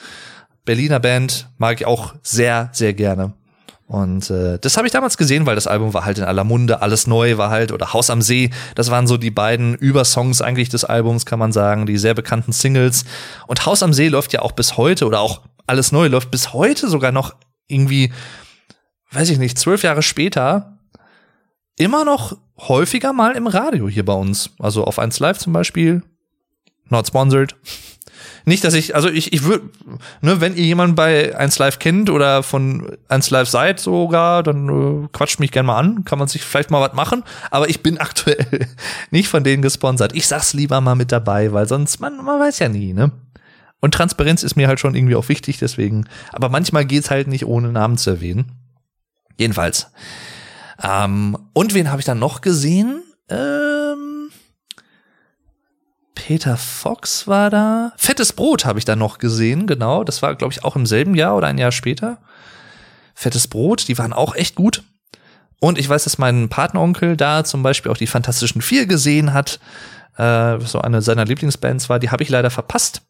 Berliner Band mag ich auch sehr, sehr gerne. Und äh, das habe ich damals gesehen, weil das Album war halt in aller Munde, alles neu war halt, oder Haus am See, das waren so die beiden Übersongs eigentlich des Albums, kann man sagen, die sehr bekannten Singles. Und Haus am See läuft ja auch bis heute, oder auch alles neu läuft bis heute sogar noch irgendwie, weiß ich nicht, zwölf Jahre später immer noch häufiger mal im Radio hier bei uns. Also auf 1 Live zum Beispiel. Not sponsored. Nicht, dass ich, also ich, ich würde, ne, wenn ihr jemanden bei 1 Live kennt oder von 1 Live seid sogar, dann äh, quatscht mich gerne mal an. Kann man sich vielleicht mal was machen. Aber ich bin aktuell nicht von denen gesponsert. Ich sag's lieber mal mit dabei, weil sonst, man, man weiß ja nie, ne? Und Transparenz ist mir halt schon irgendwie auch wichtig, deswegen. Aber manchmal geht's halt nicht, ohne Namen zu erwähnen. Jedenfalls. Ähm, und wen habe ich dann noch gesehen? Ähm, Peter Fox war da. Fettes Brot habe ich dann noch gesehen, genau. Das war, glaube ich, auch im selben Jahr oder ein Jahr später. Fettes Brot, die waren auch echt gut. Und ich weiß, dass mein Partneronkel da zum Beispiel auch die Fantastischen Vier gesehen hat. Äh, so eine seiner Lieblingsbands war. Die habe ich leider verpasst.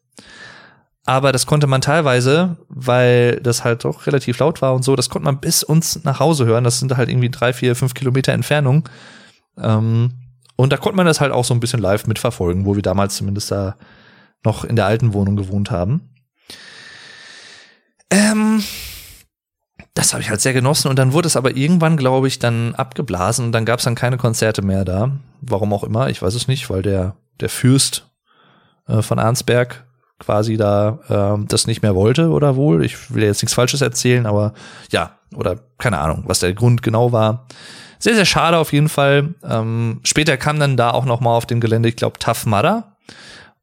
Aber das konnte man teilweise, weil das halt doch relativ laut war und so, das konnte man bis uns nach Hause hören. Das sind halt irgendwie drei, vier, fünf Kilometer Entfernung. Ähm, und da konnte man das halt auch so ein bisschen live mitverfolgen, wo wir damals zumindest da noch in der alten Wohnung gewohnt haben. Ähm, das habe ich halt sehr genossen und dann wurde es aber irgendwann, glaube ich, dann abgeblasen und dann gab es dann keine Konzerte mehr da. Warum auch immer, ich weiß es nicht, weil der, der Fürst äh, von Arnsberg quasi da ähm, das nicht mehr wollte oder wohl. Ich will jetzt nichts Falsches erzählen, aber ja, oder keine Ahnung, was der Grund genau war. Sehr, sehr schade auf jeden Fall. Ähm, später kam dann da auch noch mal auf dem Gelände, ich glaube, Tough Mudder.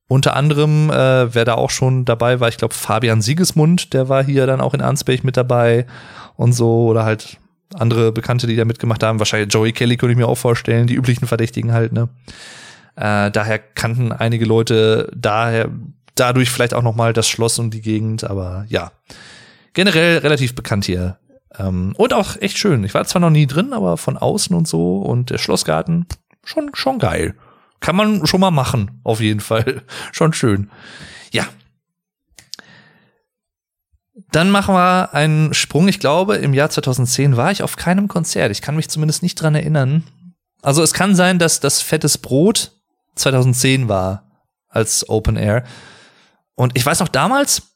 Unter anderem, äh, wer da auch schon dabei war, ich glaube, Fabian Siegesmund, der war hier dann auch in Arnsberg mit dabei und so, oder halt andere Bekannte, die da mitgemacht haben. Wahrscheinlich Joey Kelly könnte ich mir auch vorstellen, die üblichen Verdächtigen halt, ne? Äh, daher kannten einige Leute daher dadurch vielleicht auch noch mal das Schloss und die Gegend, aber ja, generell relativ bekannt hier. Ähm, und auch echt schön. Ich war zwar noch nie drin, aber von außen und so und der Schlossgarten schon schon geil. Kann man schon mal machen, auf jeden Fall. schon schön. Ja. Dann machen wir einen Sprung. Ich glaube, im Jahr 2010 war ich auf keinem Konzert. Ich kann mich zumindest nicht dran erinnern. Also es kann sein, dass das Fettes Brot 2010 war als Open Air. Und ich weiß noch damals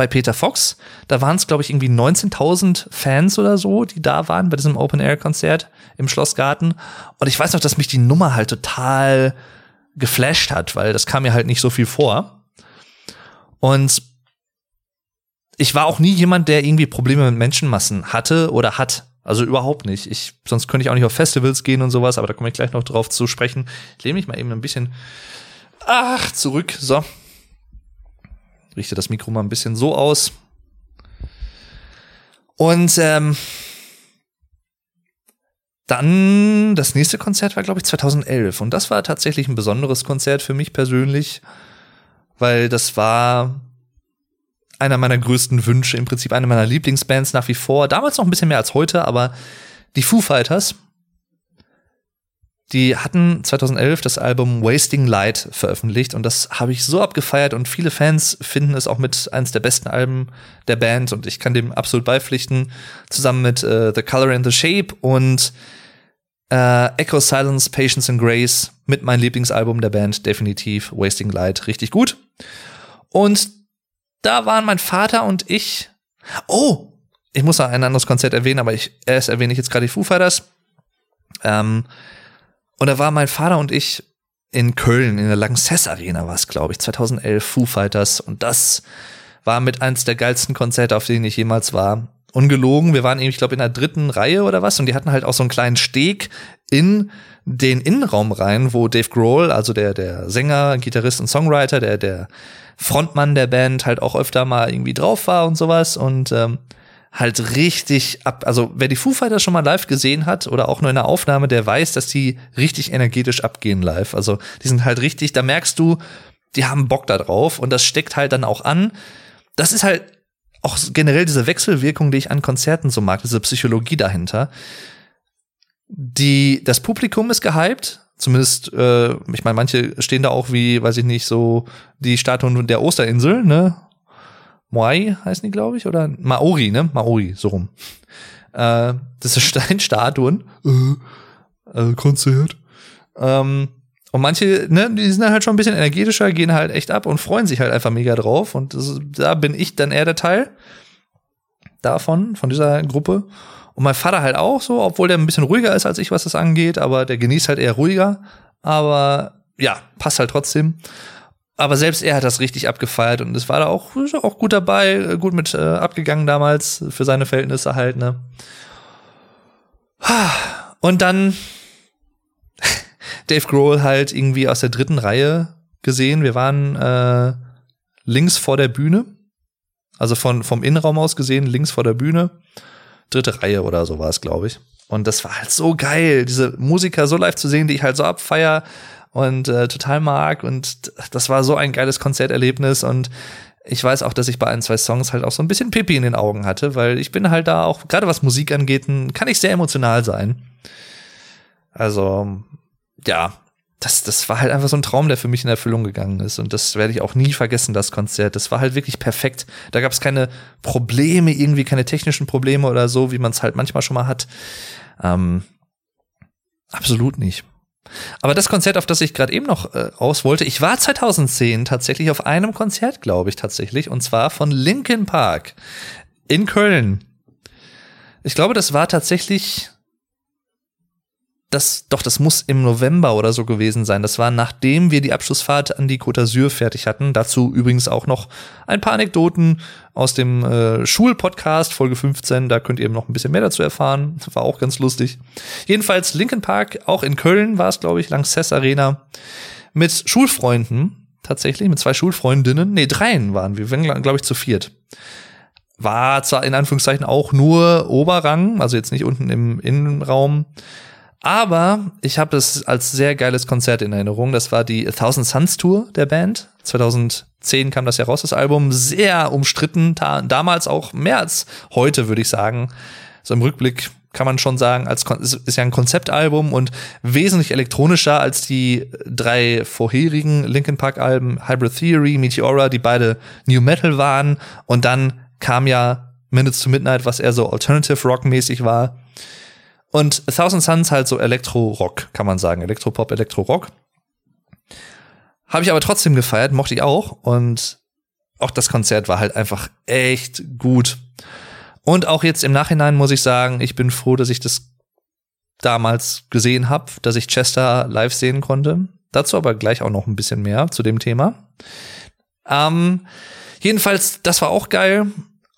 bei Peter Fox, da waren es, glaube ich, irgendwie 19.000 Fans oder so, die da waren bei diesem Open Air Konzert im Schlossgarten. Und ich weiß noch, dass mich die Nummer halt total geflasht hat, weil das kam mir halt nicht so viel vor. Und ich war auch nie jemand, der irgendwie Probleme mit Menschenmassen hatte oder hat. Also überhaupt nicht. Ich, sonst könnte ich auch nicht auf Festivals gehen und sowas, aber da komme ich gleich noch drauf zu sprechen. Ich lehne mich mal eben ein bisschen, ach, zurück. So. Richte das Mikro mal ein bisschen so aus. Und ähm, dann das nächste Konzert war, glaube ich, 2011. Und das war tatsächlich ein besonderes Konzert für mich persönlich, weil das war einer meiner größten Wünsche, im Prinzip eine meiner Lieblingsbands nach wie vor. Damals noch ein bisschen mehr als heute, aber die Foo Fighters, die hatten 2011 das Album Wasting Light veröffentlicht und das habe ich so abgefeiert und viele Fans finden es auch mit eines der besten Alben der Band und ich kann dem absolut beipflichten, zusammen mit äh, The Color and the Shape und äh, Echo Silence, Patience and Grace mit meinem Lieblingsalbum der Band definitiv Wasting Light richtig gut. Und da waren mein Vater und ich. Oh, ich muss noch ein anderes Konzert erwähnen, aber ich, erst erwähne ich jetzt gerade die Foo Fighters. Ähm, und da war mein Vater und ich in Köln, in der Lanxess Arena war es, glaube ich, 2011 Foo Fighters. Und das war mit eins der geilsten Konzerte, auf denen ich jemals war. Ungelogen, wir waren eben, ich glaube, in der dritten Reihe oder was. Und die hatten halt auch so einen kleinen Steg in den Innenraum rein, wo Dave Grohl, also der, der Sänger, Gitarrist und Songwriter, der, der Frontmann der Band halt auch öfter mal irgendwie drauf war und sowas und ähm, halt richtig ab, also wer die Foo Fighters schon mal live gesehen hat oder auch nur in einer Aufnahme, der weiß, dass die richtig energetisch abgehen live. Also die sind halt richtig, da merkst du, die haben Bock da drauf und das steckt halt dann auch an. Das ist halt auch generell diese Wechselwirkung, die ich an Konzerten so mag, diese Psychologie dahinter. Die, das Publikum ist gehypt, Zumindest, äh, ich meine, manche stehen da auch wie, weiß ich nicht, so die Statuen der Osterinsel, ne? Moai heißen die, glaube ich, oder Maori, ne? Maori, so rum. Äh, das sind Steinstatuen. Äh, äh, Konzert. Ähm, und manche, ne, die sind halt schon ein bisschen energetischer, gehen halt echt ab und freuen sich halt einfach mega drauf. Und das, da bin ich dann eher der Teil davon, von dieser Gruppe. Und mein Vater halt auch so, obwohl der ein bisschen ruhiger ist als ich, was das angeht, aber der genießt halt eher ruhiger. Aber ja, passt halt trotzdem. Aber selbst er hat das richtig abgefeiert und es war da auch, auch gut dabei, gut mit äh, abgegangen damals für seine Verhältnisse halt, ne? Und dann Dave Grohl halt irgendwie aus der dritten Reihe gesehen. Wir waren äh, links vor der Bühne, also von, vom Innenraum aus gesehen, links vor der Bühne dritte Reihe oder so war es, glaube ich. Und das war halt so geil, diese Musiker so live zu sehen, die ich halt so abfeier und äh, total mag. Und das war so ein geiles Konzerterlebnis. Und ich weiß auch, dass ich bei ein, zwei Songs halt auch so ein bisschen Pipi in den Augen hatte, weil ich bin halt da auch, gerade was Musik angeht, kann ich sehr emotional sein. Also, ja, das, das war halt einfach so ein Traum, der für mich in Erfüllung gegangen ist. Und das werde ich auch nie vergessen, das Konzert. Das war halt wirklich perfekt. Da gab es keine Probleme, irgendwie keine technischen Probleme oder so, wie man es halt manchmal schon mal hat. Ähm, absolut nicht. Aber das Konzert, auf das ich gerade eben noch äh, aus wollte, ich war 2010 tatsächlich auf einem Konzert, glaube ich tatsächlich, und zwar von Linkin Park in Köln. Ich glaube, das war tatsächlich das, doch, das muss im November oder so gewesen sein. Das war nachdem wir die Abschlussfahrt an die Côte d'Azur fertig hatten. Dazu übrigens auch noch ein paar Anekdoten aus dem äh, Schulpodcast, Folge 15. Da könnt ihr eben noch ein bisschen mehr dazu erfahren. War auch ganz lustig. Jedenfalls Linkin Park, auch in Köln war es, glaube ich, Lanxess Arena. Mit Schulfreunden, tatsächlich, mit zwei Schulfreundinnen. Nee, dreien waren wir. Wir waren, glaube ich, zu viert war zwar in Anführungszeichen auch nur Oberrang, also jetzt nicht unten im Innenraum, aber ich habe das als sehr geiles Konzert in Erinnerung. Das war die A Thousand Suns Tour der Band. 2010 kam das ja raus, das Album. Sehr umstritten, damals auch mehr als heute, würde ich sagen. So im Rückblick kann man schon sagen, als ist ja ein Konzeptalbum und wesentlich elektronischer als die drei vorherigen Linkin Park Alben, Hybrid Theory, Meteora, die beide New Metal waren und dann kam ja Minutes to Midnight, was eher so Alternative Rock mäßig war. Und Thousand Suns halt so Elektro-Rock, kann man sagen. Elektropop, Elektro-Rock. Habe ich aber trotzdem gefeiert, mochte ich auch. Und auch das Konzert war halt einfach echt gut. Und auch jetzt im Nachhinein muss ich sagen, ich bin froh, dass ich das damals gesehen habe, dass ich Chester live sehen konnte. Dazu aber gleich auch noch ein bisschen mehr zu dem Thema. Ähm, jedenfalls, das war auch geil.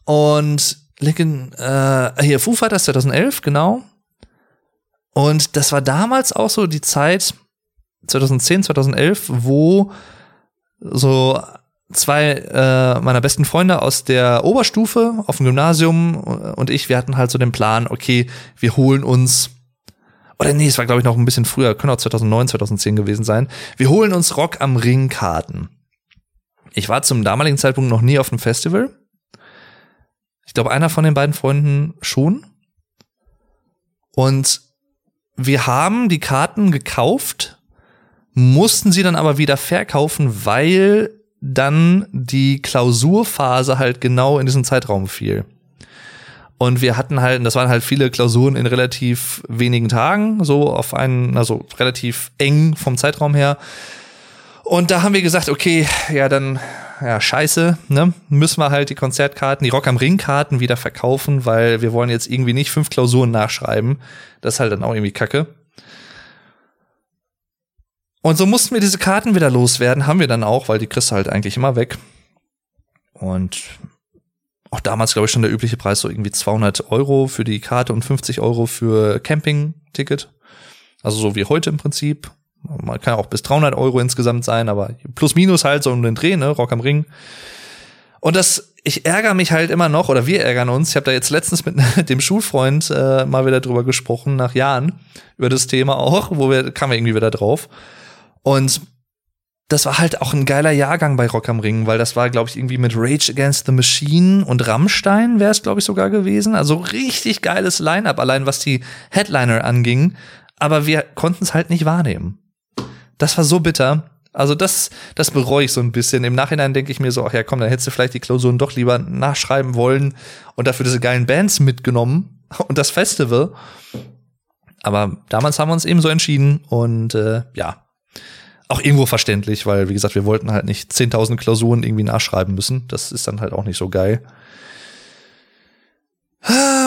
Und Lincoln, äh, hier Foo Fighters 2011, genau. Und das war damals auch so die Zeit, 2010, 2011, wo so zwei äh, meiner besten Freunde aus der Oberstufe auf dem Gymnasium und ich, wir hatten halt so den Plan, okay, wir holen uns oder nee, es war glaube ich noch ein bisschen früher, können auch 2009, 2010 gewesen sein. Wir holen uns Rock am Ring Karten. Ich war zum damaligen Zeitpunkt noch nie auf einem Festival. Ich glaube, einer von den beiden Freunden schon. Und wir haben die Karten gekauft, mussten sie dann aber wieder verkaufen, weil dann die Klausurphase halt genau in diesen Zeitraum fiel. Und wir hatten halt, das waren halt viele Klausuren in relativ wenigen Tagen, so auf einen, also relativ eng vom Zeitraum her. Und da haben wir gesagt, okay, ja, dann, ja, scheiße, ne? Müssen wir halt die Konzertkarten, die Rock am Ring-Karten wieder verkaufen, weil wir wollen jetzt irgendwie nicht fünf Klausuren nachschreiben. Das ist halt dann auch irgendwie kacke. Und so mussten wir diese Karten wieder loswerden, haben wir dann auch, weil die kriegst du halt eigentlich immer weg. Und auch damals, glaube ich, schon der übliche Preis so irgendwie 200 Euro für die Karte und 50 Euro für Camping-Ticket. Also so wie heute im Prinzip. Man kann auch bis 300 Euro insgesamt sein, aber plus minus halt so um den Dreh, ne? Rock am Ring. Und das, ich ärgere mich halt immer noch, oder wir ärgern uns. Ich habe da jetzt letztens mit dem Schulfreund äh, mal wieder drüber gesprochen, nach Jahren, über das Thema auch, wo wir, kamen wir irgendwie wieder drauf. Und das war halt auch ein geiler Jahrgang bei Rock am Ring, weil das war, glaube ich, irgendwie mit Rage Against the Machine und Rammstein wäre es, glaube ich, sogar gewesen. Also richtig geiles Line-up, allein was die Headliner anging. Aber wir konnten es halt nicht wahrnehmen. Das war so bitter. Also das, das bereue ich so ein bisschen. Im Nachhinein denke ich mir so, ach ja, komm, dann hättest du vielleicht die Klausuren doch lieber nachschreiben wollen und dafür diese geilen Bands mitgenommen und das Festival. Aber damals haben wir uns eben so entschieden und äh, ja, auch irgendwo verständlich, weil, wie gesagt, wir wollten halt nicht 10.000 Klausuren irgendwie nachschreiben müssen. Das ist dann halt auch nicht so geil.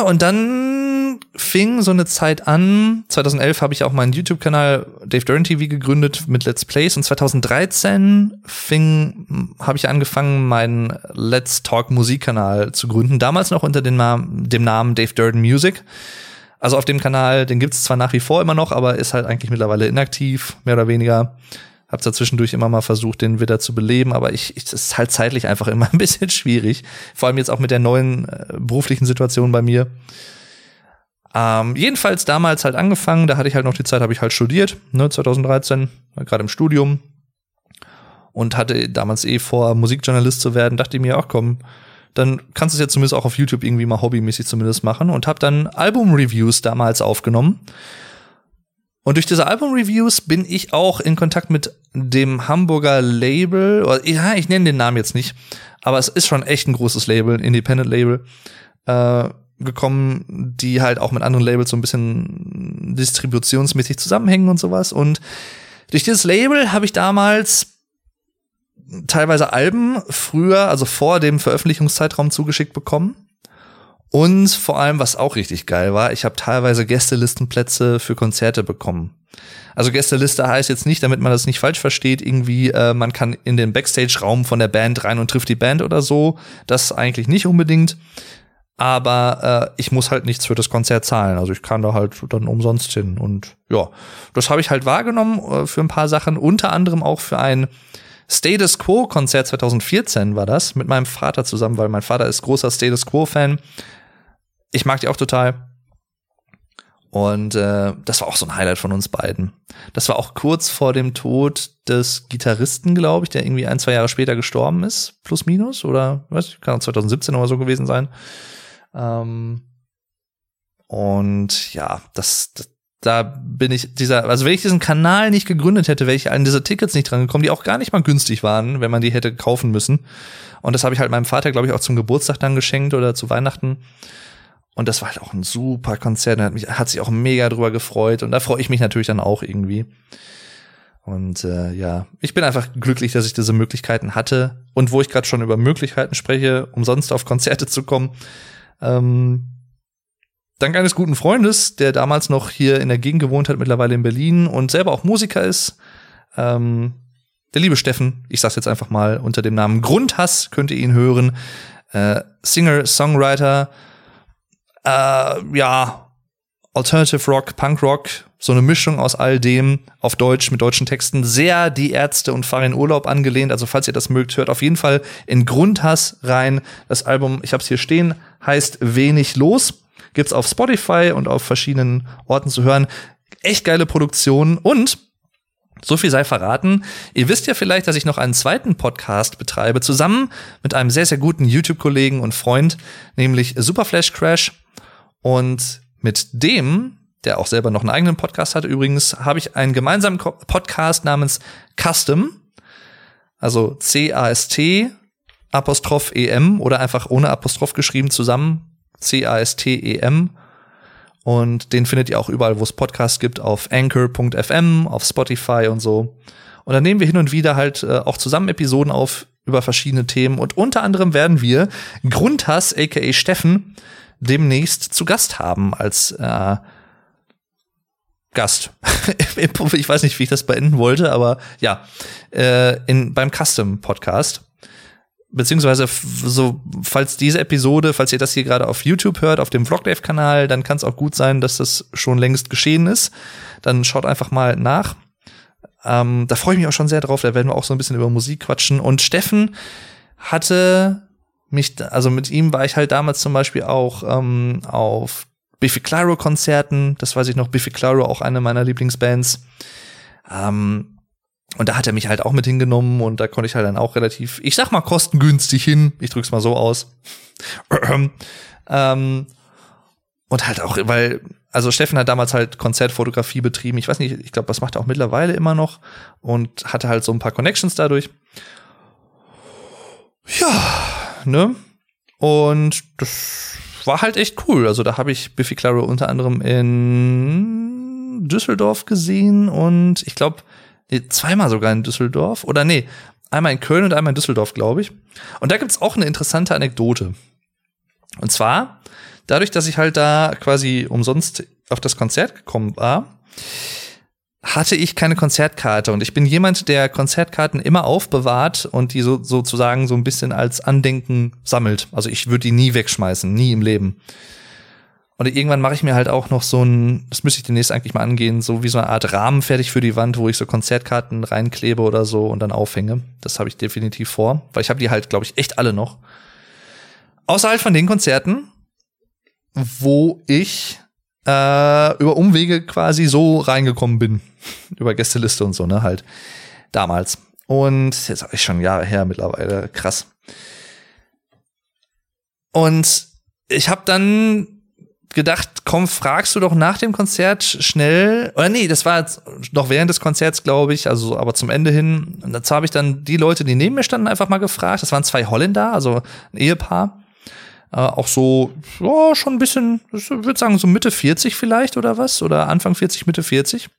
Und dann fing so eine Zeit an. 2011 habe ich auch meinen YouTube-Kanal Dave Dern TV gegründet mit Let's Plays und 2013 fing, habe ich angefangen, meinen Let's Talk Musikkanal zu gründen. Damals noch unter dem Namen, dem Namen Dave Durden Music. Also auf dem Kanal, den gibt's zwar nach wie vor immer noch, aber ist halt eigentlich mittlerweile inaktiv, mehr oder weniger. Hab's da zwischendurch immer mal versucht, den wieder zu beleben, aber ich, ich das ist halt zeitlich einfach immer ein bisschen schwierig. Vor allem jetzt auch mit der neuen äh, beruflichen Situation bei mir. Ähm, jedenfalls damals halt angefangen, da hatte ich halt noch die Zeit, habe ich halt studiert, ne, 2013, war gerade im Studium und hatte damals eh vor, Musikjournalist zu werden, dachte ich mir, ach komm, dann kannst du es ja zumindest auch auf YouTube irgendwie mal hobbymäßig zumindest machen und habe dann Album-Reviews damals aufgenommen. Und durch diese Album-Reviews bin ich auch in Kontakt mit dem Hamburger Label, oder, ja, ich nenne den Namen jetzt nicht, aber es ist schon echt ein großes Label, ein Independent-Label, äh, gekommen, die halt auch mit anderen Labels so ein bisschen distributionsmäßig zusammenhängen und sowas. Und durch dieses Label habe ich damals teilweise Alben früher, also vor dem Veröffentlichungszeitraum zugeschickt bekommen. Und vor allem, was auch richtig geil war, ich habe teilweise Gästelistenplätze für Konzerte bekommen. Also Gästeliste heißt jetzt nicht, damit man das nicht falsch versteht, irgendwie, äh, man kann in den Backstage-Raum von der Band rein und trifft die Band oder so. Das eigentlich nicht unbedingt. Aber äh, ich muss halt nichts für das Konzert zahlen. Also ich kann da halt dann umsonst hin. Und ja, das habe ich halt wahrgenommen äh, für ein paar Sachen. Unter anderem auch für ein Status Quo-Konzert 2014 war das, mit meinem Vater zusammen, weil mein Vater ist großer Status Quo-Fan. Ich mag die auch total. Und äh, das war auch so ein Highlight von uns beiden. Das war auch kurz vor dem Tod des Gitarristen, glaube ich, der irgendwie ein, zwei Jahre später gestorben ist, plus minus, oder was? Kann auch 2017 oder so gewesen sein. Ähm, und ja, das, das, da bin ich dieser, also wenn ich diesen Kanal nicht gegründet hätte, wäre ich an diese Tickets nicht dran gekommen, die auch gar nicht mal günstig waren, wenn man die hätte kaufen müssen. Und das habe ich halt meinem Vater, glaube ich, auch zum Geburtstag dann geschenkt oder zu Weihnachten. Und das war halt auch ein super Konzert. Er hat, mich, hat sich auch mega drüber gefreut. Und da freue ich mich natürlich dann auch irgendwie. Und äh, ja, ich bin einfach glücklich, dass ich diese Möglichkeiten hatte. Und wo ich gerade schon über Möglichkeiten spreche, umsonst auf Konzerte zu kommen. Ähm, dank eines guten Freundes, der damals noch hier in der Gegend gewohnt hat, mittlerweile in Berlin und selber auch Musiker ist. Ähm, der liebe Steffen, ich sag's jetzt einfach mal unter dem Namen Grundhass, könnt ihr ihn hören. Äh, Singer, Songwriter, äh, ja, Alternative Rock, Punk Rock, so eine Mischung aus all dem auf Deutsch mit deutschen Texten. Sehr die Ärzte und Fahr in Urlaub angelehnt. Also falls ihr das mögt, hört auf jeden Fall in Grundhass rein. Das Album, ich hab's hier stehen, heißt Wenig los. Gibt's auf Spotify und auf verschiedenen Orten zu hören. Echt geile Produktion und so viel sei verraten. Ihr wisst ja vielleicht, dass ich noch einen zweiten Podcast betreibe, zusammen mit einem sehr, sehr guten YouTube-Kollegen und Freund, nämlich Superflash Crash. Und mit dem, der auch selber noch einen eigenen Podcast hat übrigens, habe ich einen gemeinsamen Podcast namens Custom, also C-A-S-T, Apostroph E-M oder einfach ohne Apostroph geschrieben zusammen, C-A-S-T-E-M. Und den findet ihr auch überall, wo es Podcasts gibt, auf anchor.fm, auf Spotify und so. Und dann nehmen wir hin und wieder halt äh, auch zusammen Episoden auf über verschiedene Themen. Und unter anderem werden wir Grundhass, aka Steffen, demnächst zu Gast haben als äh, Gast. ich weiß nicht, wie ich das beenden wollte, aber ja, äh, in, beim Custom Podcast beziehungsweise so, falls diese Episode, falls ihr das hier gerade auf YouTube hört, auf dem Vlogdave-Kanal, dann kann es auch gut sein, dass das schon längst geschehen ist. Dann schaut einfach mal nach. Ähm, da freue ich mich auch schon sehr drauf. Da werden wir auch so ein bisschen über Musik quatschen. Und Steffen hatte mich, also mit ihm war ich halt damals zum Beispiel auch ähm, auf Biffy Clyro Konzerten. Das weiß ich noch. Biffy Clyro auch eine meiner Lieblingsbands. Ähm, und da hat er mich halt auch mit hingenommen und da konnte ich halt dann auch relativ, ich sag mal, kostengünstig hin. Ich drück's mal so aus. ähm, und halt auch, weil, also Steffen hat damals halt Konzertfotografie betrieben. Ich weiß nicht, ich glaube, das macht er auch mittlerweile immer noch und hatte halt so ein paar Connections dadurch. Ja, ne? Und das war halt echt cool. Also da habe ich Biffy Claro unter anderem in Düsseldorf gesehen und ich glaube, zweimal sogar in Düsseldorf. Oder nee, einmal in Köln und einmal in Düsseldorf, glaube ich. Und da gibt's auch eine interessante Anekdote. Und zwar, dadurch, dass ich halt da quasi umsonst auf das Konzert gekommen war, hatte ich keine Konzertkarte und ich bin jemand, der Konzertkarten immer aufbewahrt und die so, sozusagen so ein bisschen als Andenken sammelt. Also ich würde die nie wegschmeißen, nie im Leben. Und irgendwann mache ich mir halt auch noch so ein, das müsste ich demnächst eigentlich mal angehen, so wie so eine Art Rahmen fertig für die Wand, wo ich so Konzertkarten reinklebe oder so und dann aufhänge. Das habe ich definitiv vor, weil ich habe die halt, glaube ich, echt alle noch. Außerhalb von den Konzerten, wo ich äh, über Umwege quasi so reingekommen bin. über Gästeliste und so, ne, halt. Damals. Und jetzt ist schon Jahre her mittlerweile. Krass. Und ich habe dann gedacht, komm, fragst du doch nach dem Konzert schnell. Oder nee, das war noch während des Konzerts, glaube ich, also aber zum Ende hin. Und dazu habe ich dann die Leute, die neben mir standen, einfach mal gefragt. Das waren zwei Holländer, also ein Ehepaar. Äh, auch so, ja, schon ein bisschen, ich würde sagen, so Mitte 40 vielleicht oder was. Oder Anfang 40, Mitte 40.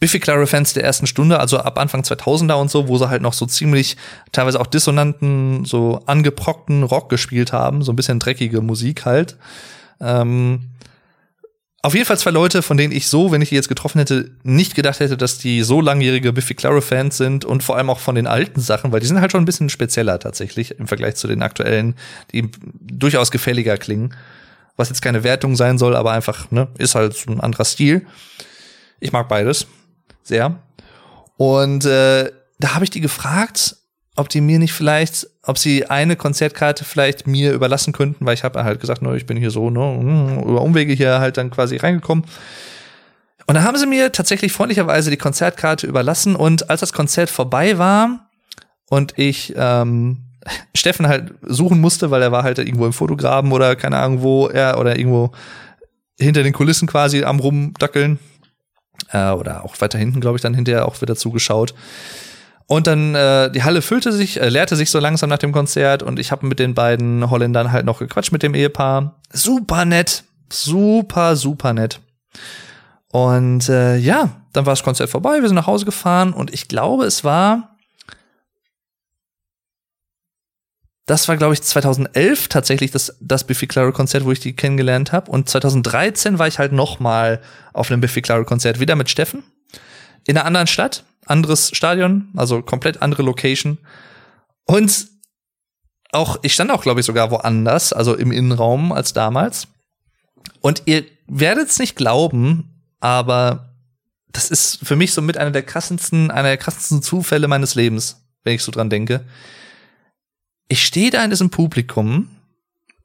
Biffy Clyro Fans der ersten Stunde, also ab Anfang 2000er und so, wo sie halt noch so ziemlich teilweise auch dissonanten, so angeprockten Rock gespielt haben, so ein bisschen dreckige Musik halt. Ähm, auf jeden Fall zwei Leute, von denen ich so, wenn ich die jetzt getroffen hätte, nicht gedacht hätte, dass die so langjährige Biffy Clyro-Fans sind und vor allem auch von den alten Sachen, weil die sind halt schon ein bisschen spezieller tatsächlich im Vergleich zu den aktuellen, die durchaus gefälliger klingen. Was jetzt keine Wertung sein soll, aber einfach, ne, ist halt so ein anderer Stil. Ich mag beides sehr. Und äh, da habe ich die gefragt, ob die mir nicht vielleicht, ob sie eine Konzertkarte vielleicht mir überlassen könnten, weil ich habe halt gesagt, ne, ich bin hier so, ne, über Umwege hier halt dann quasi reingekommen. Und dann haben sie mir tatsächlich freundlicherweise die Konzertkarte überlassen und als das Konzert vorbei war und ich ähm, Steffen halt suchen musste, weil er war halt irgendwo im Fotograben oder keine Ahnung wo er oder irgendwo hinter den Kulissen quasi am rumdackeln. Äh, oder auch weiter hinten, glaube ich, dann hinterher auch wieder zugeschaut. Und dann äh, die Halle füllte sich, äh, leerte sich so langsam nach dem Konzert und ich habe mit den beiden Holländern halt noch gequatscht mit dem Ehepaar. Super nett, super super nett. Und äh, ja, dann war das Konzert vorbei, wir sind nach Hause gefahren und ich glaube, es war das war glaube ich 2011 tatsächlich das das Biffy Clyro Konzert, wo ich die kennengelernt habe und 2013 war ich halt noch mal auf einem Biffy Clyro Konzert wieder mit Steffen in einer anderen Stadt anderes Stadion, also komplett andere Location. Und auch, ich stand auch, glaube ich, sogar woanders, also im Innenraum als damals. Und ihr werdet es nicht glauben, aber das ist für mich so mit einer der krassesten, einer der krassesten Zufälle meines Lebens, wenn ich so dran denke. Ich stehe da in diesem Publikum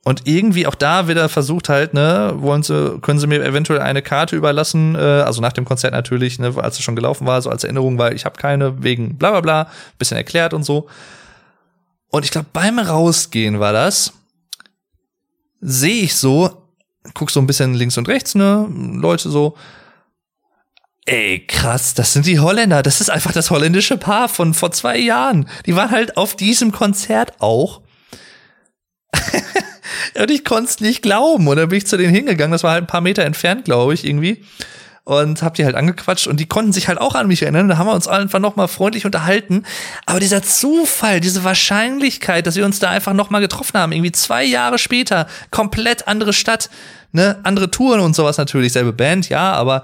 und irgendwie auch da wieder versucht halt, ne, wollen sie, können sie mir eventuell eine Karte überlassen, äh, also nach dem Konzert natürlich, ne, als es schon gelaufen war, so als Erinnerung, weil ich habe keine, wegen bla bla bla, bisschen erklärt und so. Und ich glaube, beim Rausgehen war das, sehe ich so, guck so ein bisschen links und rechts, ne, Leute so, Ey, krass, das sind die Holländer. Das ist einfach das holländische Paar von vor zwei Jahren. Die waren halt auf diesem Konzert auch. Und ich konnte es nicht glauben. Und dann bin ich zu denen hingegangen, das war halt ein paar Meter entfernt, glaube ich, irgendwie. Und hab die halt angequatscht und die konnten sich halt auch an mich erinnern. Da haben wir uns einfach nochmal freundlich unterhalten. Aber dieser Zufall, diese Wahrscheinlichkeit, dass wir uns da einfach nochmal getroffen haben, irgendwie zwei Jahre später, komplett andere Stadt, ne, andere Touren und sowas natürlich, selbe Band, ja, aber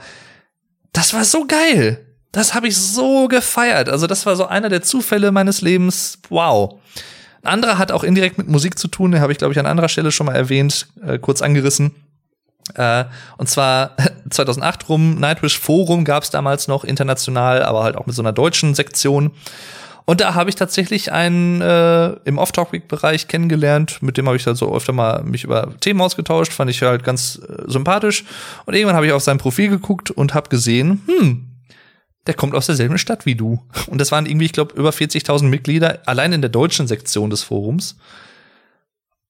das war so geil. Das habe ich so gefeiert. Also das war so einer der Zufälle meines Lebens. Wow. Ein anderer hat auch indirekt mit Musik zu tun, den habe ich, glaube ich, an anderer Stelle schon mal erwähnt, äh, kurz angerissen. Äh, und zwar 2008 rum, Nightwish Forum gab es damals noch international, aber halt auch mit so einer deutschen Sektion. Und da habe ich tatsächlich einen äh, im Off-Topic-Bereich kennengelernt, mit dem habe ich dann so öfter mal mich über Themen ausgetauscht, fand ich halt ganz äh, sympathisch. Und irgendwann habe ich auf sein Profil geguckt und habe gesehen, hm, der kommt aus derselben Stadt wie du. Und das waren irgendwie, ich glaube, über 40.000 Mitglieder allein in der deutschen Sektion des Forums.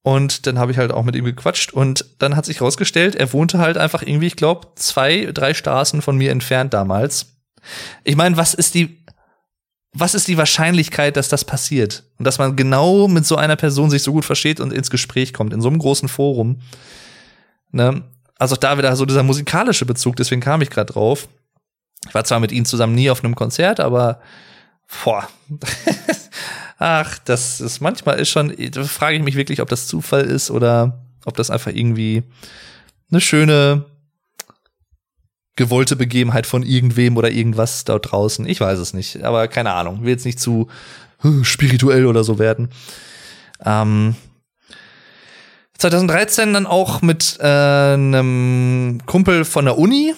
Und dann habe ich halt auch mit ihm gequatscht und dann hat sich rausgestellt, er wohnte halt einfach irgendwie, ich glaube, zwei, drei Straßen von mir entfernt damals. Ich meine, was ist die, was ist die Wahrscheinlichkeit, dass das passiert? Und dass man genau mit so einer Person sich so gut versteht und ins Gespräch kommt, in so einem großen Forum. Ne? Also da wieder so dieser musikalische Bezug, deswegen kam ich gerade drauf. Ich war zwar mit ihnen zusammen nie auf einem Konzert, aber boah. Ach, das ist manchmal ist schon, da frage ich mich wirklich, ob das Zufall ist oder ob das einfach irgendwie eine schöne gewollte Begebenheit von irgendwem oder irgendwas dort draußen. Ich weiß es nicht, aber keine Ahnung. Will jetzt nicht zu spirituell oder so werden. Ähm, 2013 dann auch mit äh, einem Kumpel von der Uni,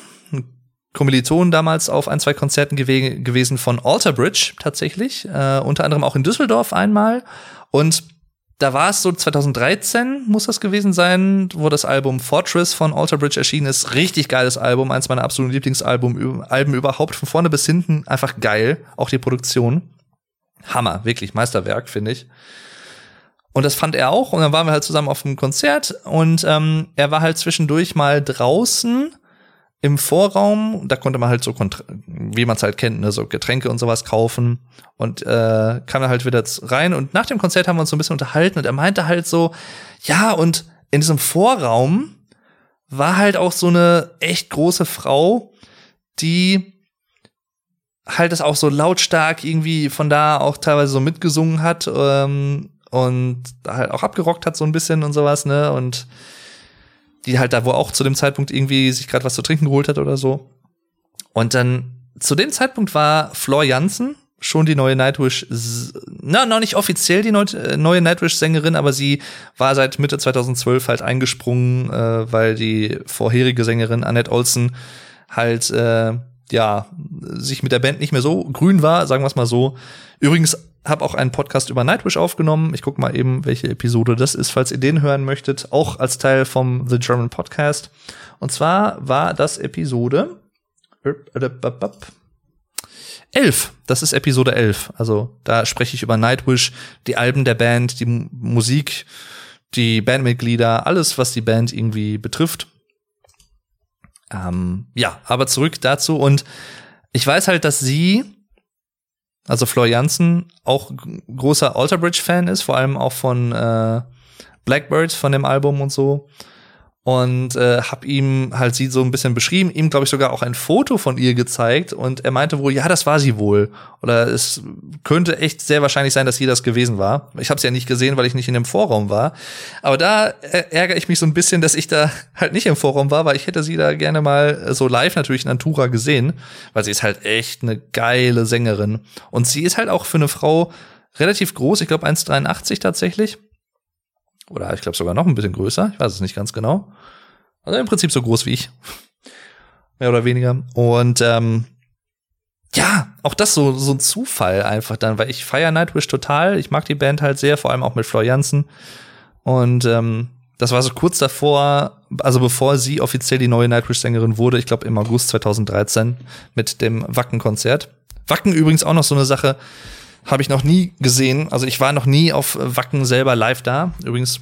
Kommilitonen damals auf ein, zwei Konzerten gew gewesen von Alter Bridge tatsächlich, äh, unter anderem auch in Düsseldorf einmal. Und da war es so 2013 muss das gewesen sein, wo das Album Fortress von Alter Bridge erschienen ist. Richtig geiles Album, eins meiner absoluten Lieblingsalben Alben überhaupt, von vorne bis hinten einfach geil, auch die Produktion. Hammer, wirklich Meisterwerk, finde ich. Und das fand er auch. Und dann waren wir halt zusammen auf einem Konzert und ähm, er war halt zwischendurch mal draußen im Vorraum, da konnte man halt so, wie man es halt kennt, ne, so Getränke und sowas kaufen. Und äh, kam dann halt wieder rein und nach dem Konzert haben wir uns so ein bisschen unterhalten und er meinte halt so, ja und in diesem Vorraum war halt auch so eine echt große Frau, die halt das auch so lautstark irgendwie von da auch teilweise so mitgesungen hat ähm, und halt auch abgerockt hat so ein bisschen und sowas, ne und die halt da wo auch zu dem Zeitpunkt irgendwie sich gerade was zu trinken geholt hat oder so. Und dann zu dem Zeitpunkt war Floor Jansen schon die neue Nightwish, na, noch nicht offiziell die äh, neue Nightwish-Sängerin, aber sie war seit Mitte 2012 halt eingesprungen, äh, weil die vorherige Sängerin Annette Olsen halt, äh, ja, sich mit der Band nicht mehr so grün war, sagen wir es mal so. Übrigens habe auch einen Podcast über Nightwish aufgenommen. Ich gucke mal eben, welche Episode das ist, falls ihr den hören möchtet, auch als Teil vom The German Podcast. Und zwar war das Episode elf. Das ist Episode elf. Also da spreche ich über Nightwish, die Alben der Band, die Musik, die Bandmitglieder, alles, was die Band irgendwie betrifft. Ähm, ja, aber zurück dazu und ich weiß halt, dass sie, also Flor Jansen, auch großer Alter Bridge Fan ist, vor allem auch von äh, Blackbird, von dem Album und so und äh, hab ihm halt sie so ein bisschen beschrieben, ihm glaube ich sogar auch ein Foto von ihr gezeigt. Und er meinte wohl, ja, das war sie wohl. Oder es könnte echt sehr wahrscheinlich sein, dass sie das gewesen war. Ich habe es ja nicht gesehen, weil ich nicht in dem Vorraum war, aber da ärgere ich mich so ein bisschen, dass ich da halt nicht im Vorraum war, weil ich hätte sie da gerne mal so live natürlich in Antura gesehen, weil sie ist halt echt eine geile Sängerin. Und sie ist halt auch für eine Frau relativ groß, ich glaube 1,83 tatsächlich oder ich glaube sogar noch ein bisschen größer. Ich weiß es nicht ganz genau. Also im Prinzip so groß wie ich. Mehr oder weniger. Und ähm, ja, auch das so, so ein Zufall einfach dann, weil ich feiere Nightwish total. Ich mag die Band halt sehr, vor allem auch mit Flor Jansen. Und ähm, das war so kurz davor, also bevor sie offiziell die neue Nightwish-Sängerin wurde, ich glaube im August 2013 mit dem Wacken-Konzert. Wacken übrigens auch noch so eine Sache, habe ich noch nie gesehen. Also ich war noch nie auf Wacken selber live da. Übrigens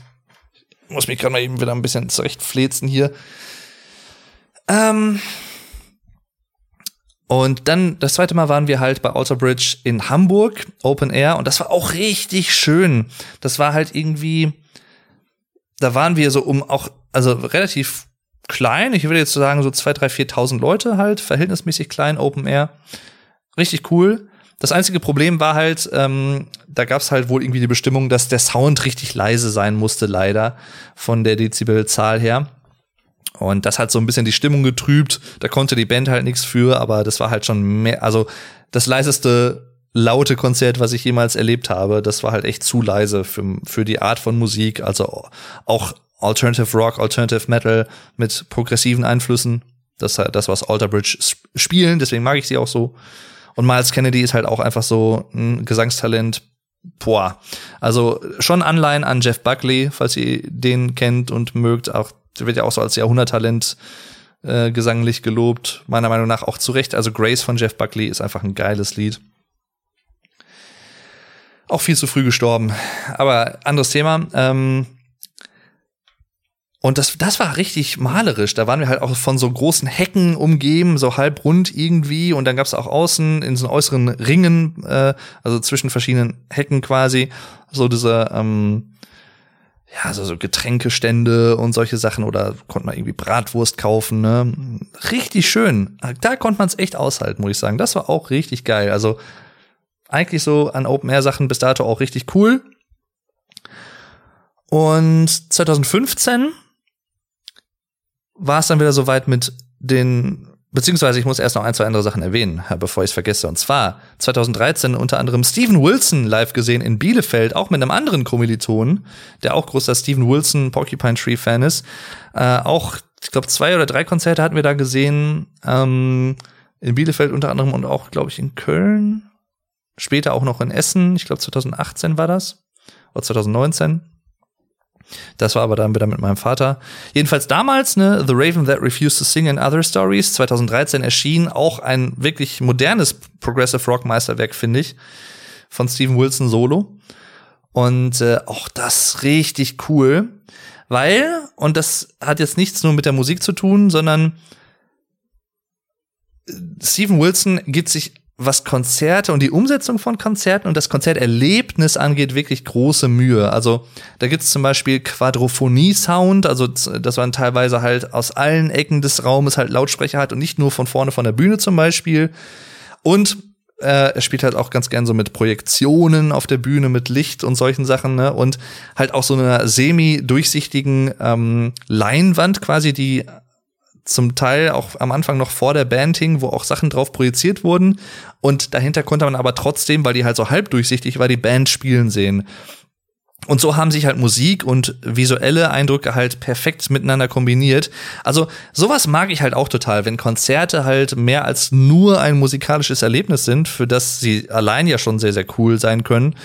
muss mich gerade mal eben wieder ein bisschen zurechtflezen hier. Ähm und dann das zweite Mal waren wir halt bei Alter Bridge in Hamburg, Open Air, und das war auch richtig schön. Das war halt irgendwie, da waren wir so um auch, also relativ klein, ich würde jetzt sagen so zwei, drei, viertausend Leute halt, verhältnismäßig klein, Open Air. Richtig cool. Das einzige Problem war halt, ähm, da gab es halt wohl irgendwie die Bestimmung, dass der Sound richtig leise sein musste, leider, von der Dezibelzahl her. Und das hat so ein bisschen die Stimmung getrübt. Da konnte die Band halt nichts für, aber das war halt schon mehr, also das leiseste laute Konzert, was ich jemals erlebt habe. Das war halt echt zu leise für, für die Art von Musik. Also auch Alternative Rock, Alternative Metal mit progressiven Einflüssen. Das, das was Alter Bridge spielen, deswegen mag ich sie auch so. Und Miles Kennedy ist halt auch einfach so ein Gesangstalent. Boah. Also schon Anleihen an Jeff Buckley, falls ihr den kennt und mögt. Auch, der wird ja auch so als Jahrhunderttalent äh, gesanglich gelobt. Meiner Meinung nach auch zu Recht. Also Grace von Jeff Buckley ist einfach ein geiles Lied. Auch viel zu früh gestorben. Aber anderes Thema. Ähm, und das, das war richtig malerisch. Da waren wir halt auch von so großen Hecken umgeben, so halbrund irgendwie. Und dann gab's auch außen in so äußeren Ringen, äh, also zwischen verschiedenen Hecken quasi, so diese, ähm, ja, so, so Getränkestände und solche Sachen. Oder konnte man irgendwie Bratwurst kaufen, ne? Richtig schön. Da konnte man es echt aushalten, muss ich sagen. Das war auch richtig geil. Also eigentlich so an Open-Air-Sachen bis dato auch richtig cool. Und 2015 war es dann wieder soweit mit den, beziehungsweise ich muss erst noch ein, zwei andere Sachen erwähnen, bevor ich es vergesse. Und zwar 2013 unter anderem Steven Wilson live gesehen in Bielefeld, auch mit einem anderen Kommiliton, der auch großer Steven Wilson Porcupine Tree Fan ist. Äh, auch, ich glaube, zwei oder drei Konzerte hatten wir da gesehen. Ähm, in Bielefeld unter anderem und auch, glaube ich, in Köln. Später auch noch in Essen. Ich glaube, 2018 war das. Oder 2019. Das war aber dann wieder mit meinem Vater. Jedenfalls damals, ne, The Raven That Refused to Sing and Other Stories, 2013 erschien, auch ein wirklich modernes Progressive Rock Meisterwerk, finde ich, von Steven Wilson solo. Und äh, auch das richtig cool, weil, und das hat jetzt nichts nur mit der Musik zu tun, sondern äh, Steven Wilson gibt sich was Konzerte und die Umsetzung von Konzerten und das Konzerterlebnis angeht, wirklich große Mühe. Also da gibt's zum Beispiel Quadrophonie-Sound, also dass man teilweise halt aus allen Ecken des Raumes halt Lautsprecher hat und nicht nur von vorne von der Bühne zum Beispiel. Und äh, er spielt halt auch ganz gern so mit Projektionen auf der Bühne, mit Licht und solchen Sachen, ne? Und halt auch so einer semi-durchsichtigen ähm, Leinwand quasi, die zum Teil auch am Anfang noch vor der Band hing, wo auch Sachen drauf projiziert wurden. Und dahinter konnte man aber trotzdem, weil die halt so halbdurchsichtig war, die Band spielen sehen. Und so haben sich halt Musik und visuelle Eindrücke halt perfekt miteinander kombiniert. Also sowas mag ich halt auch total, wenn Konzerte halt mehr als nur ein musikalisches Erlebnis sind, für das sie allein ja schon sehr, sehr cool sein können.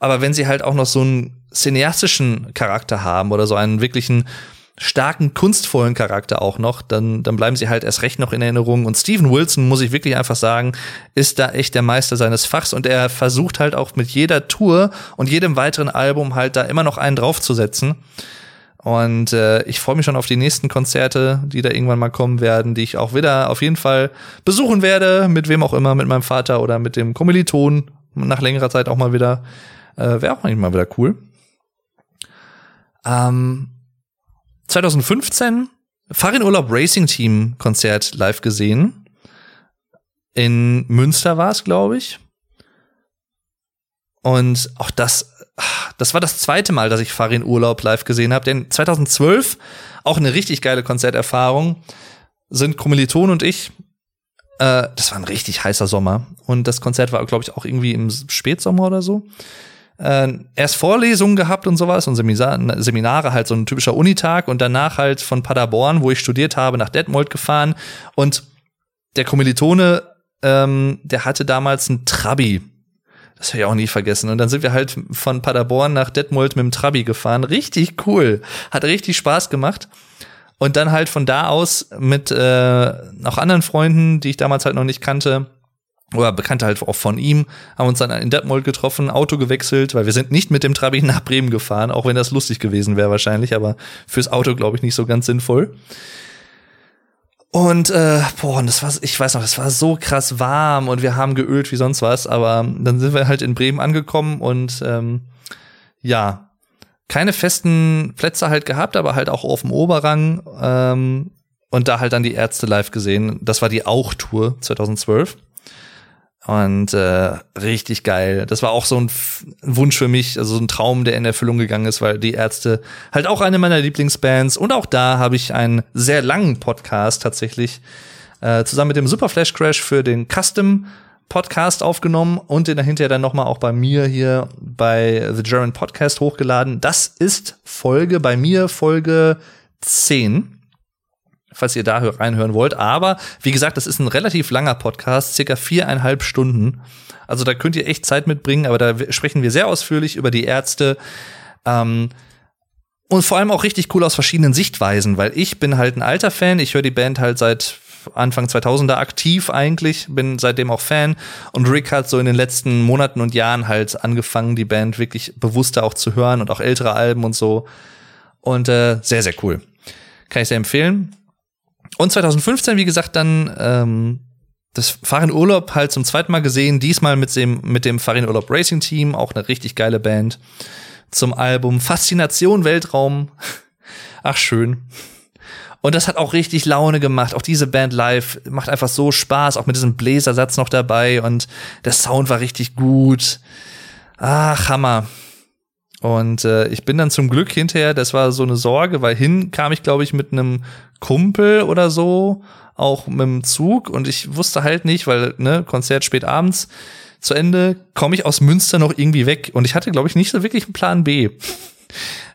Aber wenn sie halt auch noch so einen cineastischen Charakter haben oder so einen wirklichen starken, kunstvollen Charakter auch noch, dann, dann bleiben sie halt erst recht noch in Erinnerung. Und Steven Wilson, muss ich wirklich einfach sagen, ist da echt der Meister seines Fachs und er versucht halt auch mit jeder Tour und jedem weiteren Album halt da immer noch einen draufzusetzen. Und äh, ich freue mich schon auf die nächsten Konzerte, die da irgendwann mal kommen werden, die ich auch wieder auf jeden Fall besuchen werde, mit wem auch immer, mit meinem Vater oder mit dem Kommiliton, nach längerer Zeit auch mal wieder. Äh, Wäre auch mal wieder cool. Ähm, 2015 Farin Urlaub Racing Team Konzert live gesehen. In Münster war es, glaube ich. Und auch das, das war das zweite Mal, dass ich Farin Urlaub live gesehen habe. Denn 2012, auch eine richtig geile Konzerterfahrung, sind Kommiliton und ich, äh, das war ein richtig heißer Sommer. Und das Konzert war, glaube ich, auch irgendwie im Spätsommer oder so. Äh, erst Vorlesungen gehabt und sowas und Seminare, halt so ein typischer Unitag und danach halt von Paderborn, wo ich studiert habe, nach Detmold gefahren und der Kommilitone, ähm, der hatte damals ein Trabi das werde ich auch nie vergessen. Und dann sind wir halt von Paderborn nach Detmold mit dem Trabi gefahren. Richtig cool. Hat richtig Spaß gemacht. Und dann halt von da aus mit äh, noch anderen Freunden, die ich damals halt noch nicht kannte, oder Bekannte halt auch von ihm, haben uns dann in Detmold getroffen, Auto gewechselt, weil wir sind nicht mit dem Trabi nach Bremen gefahren, auch wenn das lustig gewesen wäre wahrscheinlich, aber fürs Auto glaube ich nicht so ganz sinnvoll. Und äh, boah, und das war, ich weiß noch, das war so krass warm und wir haben geölt wie sonst was, aber dann sind wir halt in Bremen angekommen und ähm, ja, keine festen Plätze halt gehabt, aber halt auch auf dem Oberrang ähm, und da halt dann die Ärzte live gesehen. Das war die Auch-Tour 2012. Und äh, richtig geil. Das war auch so ein Wunsch für mich, also so ein Traum, der in Erfüllung gegangen ist, weil die Ärzte halt auch eine meiner Lieblingsbands. Und auch da habe ich einen sehr langen Podcast tatsächlich äh, zusammen mit dem Super Flash Crash für den Custom Podcast aufgenommen und den dahinter dann nochmal auch bei mir hier bei The German Podcast hochgeladen. Das ist Folge bei mir, Folge 10 falls ihr da reinhören wollt. Aber wie gesagt, das ist ein relativ langer Podcast, circa viereinhalb Stunden. Also da könnt ihr echt Zeit mitbringen, aber da sprechen wir sehr ausführlich über die Ärzte. Ähm, und vor allem auch richtig cool aus verschiedenen Sichtweisen, weil ich bin halt ein alter Fan. Ich höre die Band halt seit Anfang 2000er aktiv eigentlich, bin seitdem auch Fan. Und Rick hat so in den letzten Monaten und Jahren halt angefangen, die Band wirklich bewusster auch zu hören und auch ältere Alben und so. Und äh, sehr, sehr cool. Kann ich sehr empfehlen. Und 2015, wie gesagt, dann ähm, das Farin Urlaub halt zum zweiten Mal gesehen, diesmal mit dem, mit dem Farin Urlaub Racing Team, auch eine richtig geile Band. Zum Album Faszination Weltraum. Ach, schön. Und das hat auch richtig Laune gemacht. Auch diese Band live macht einfach so Spaß, auch mit diesem Bläsersatz noch dabei und der Sound war richtig gut. Ach, Hammer. Und äh, ich bin dann zum Glück hinterher, das war so eine Sorge, weil hin kam ich, glaube ich, mit einem Kumpel oder so, auch mit dem Zug und ich wusste halt nicht, weil, ne, Konzert spät abends zu Ende, komme ich aus Münster noch irgendwie weg. Und ich hatte, glaube ich, nicht so wirklich einen Plan B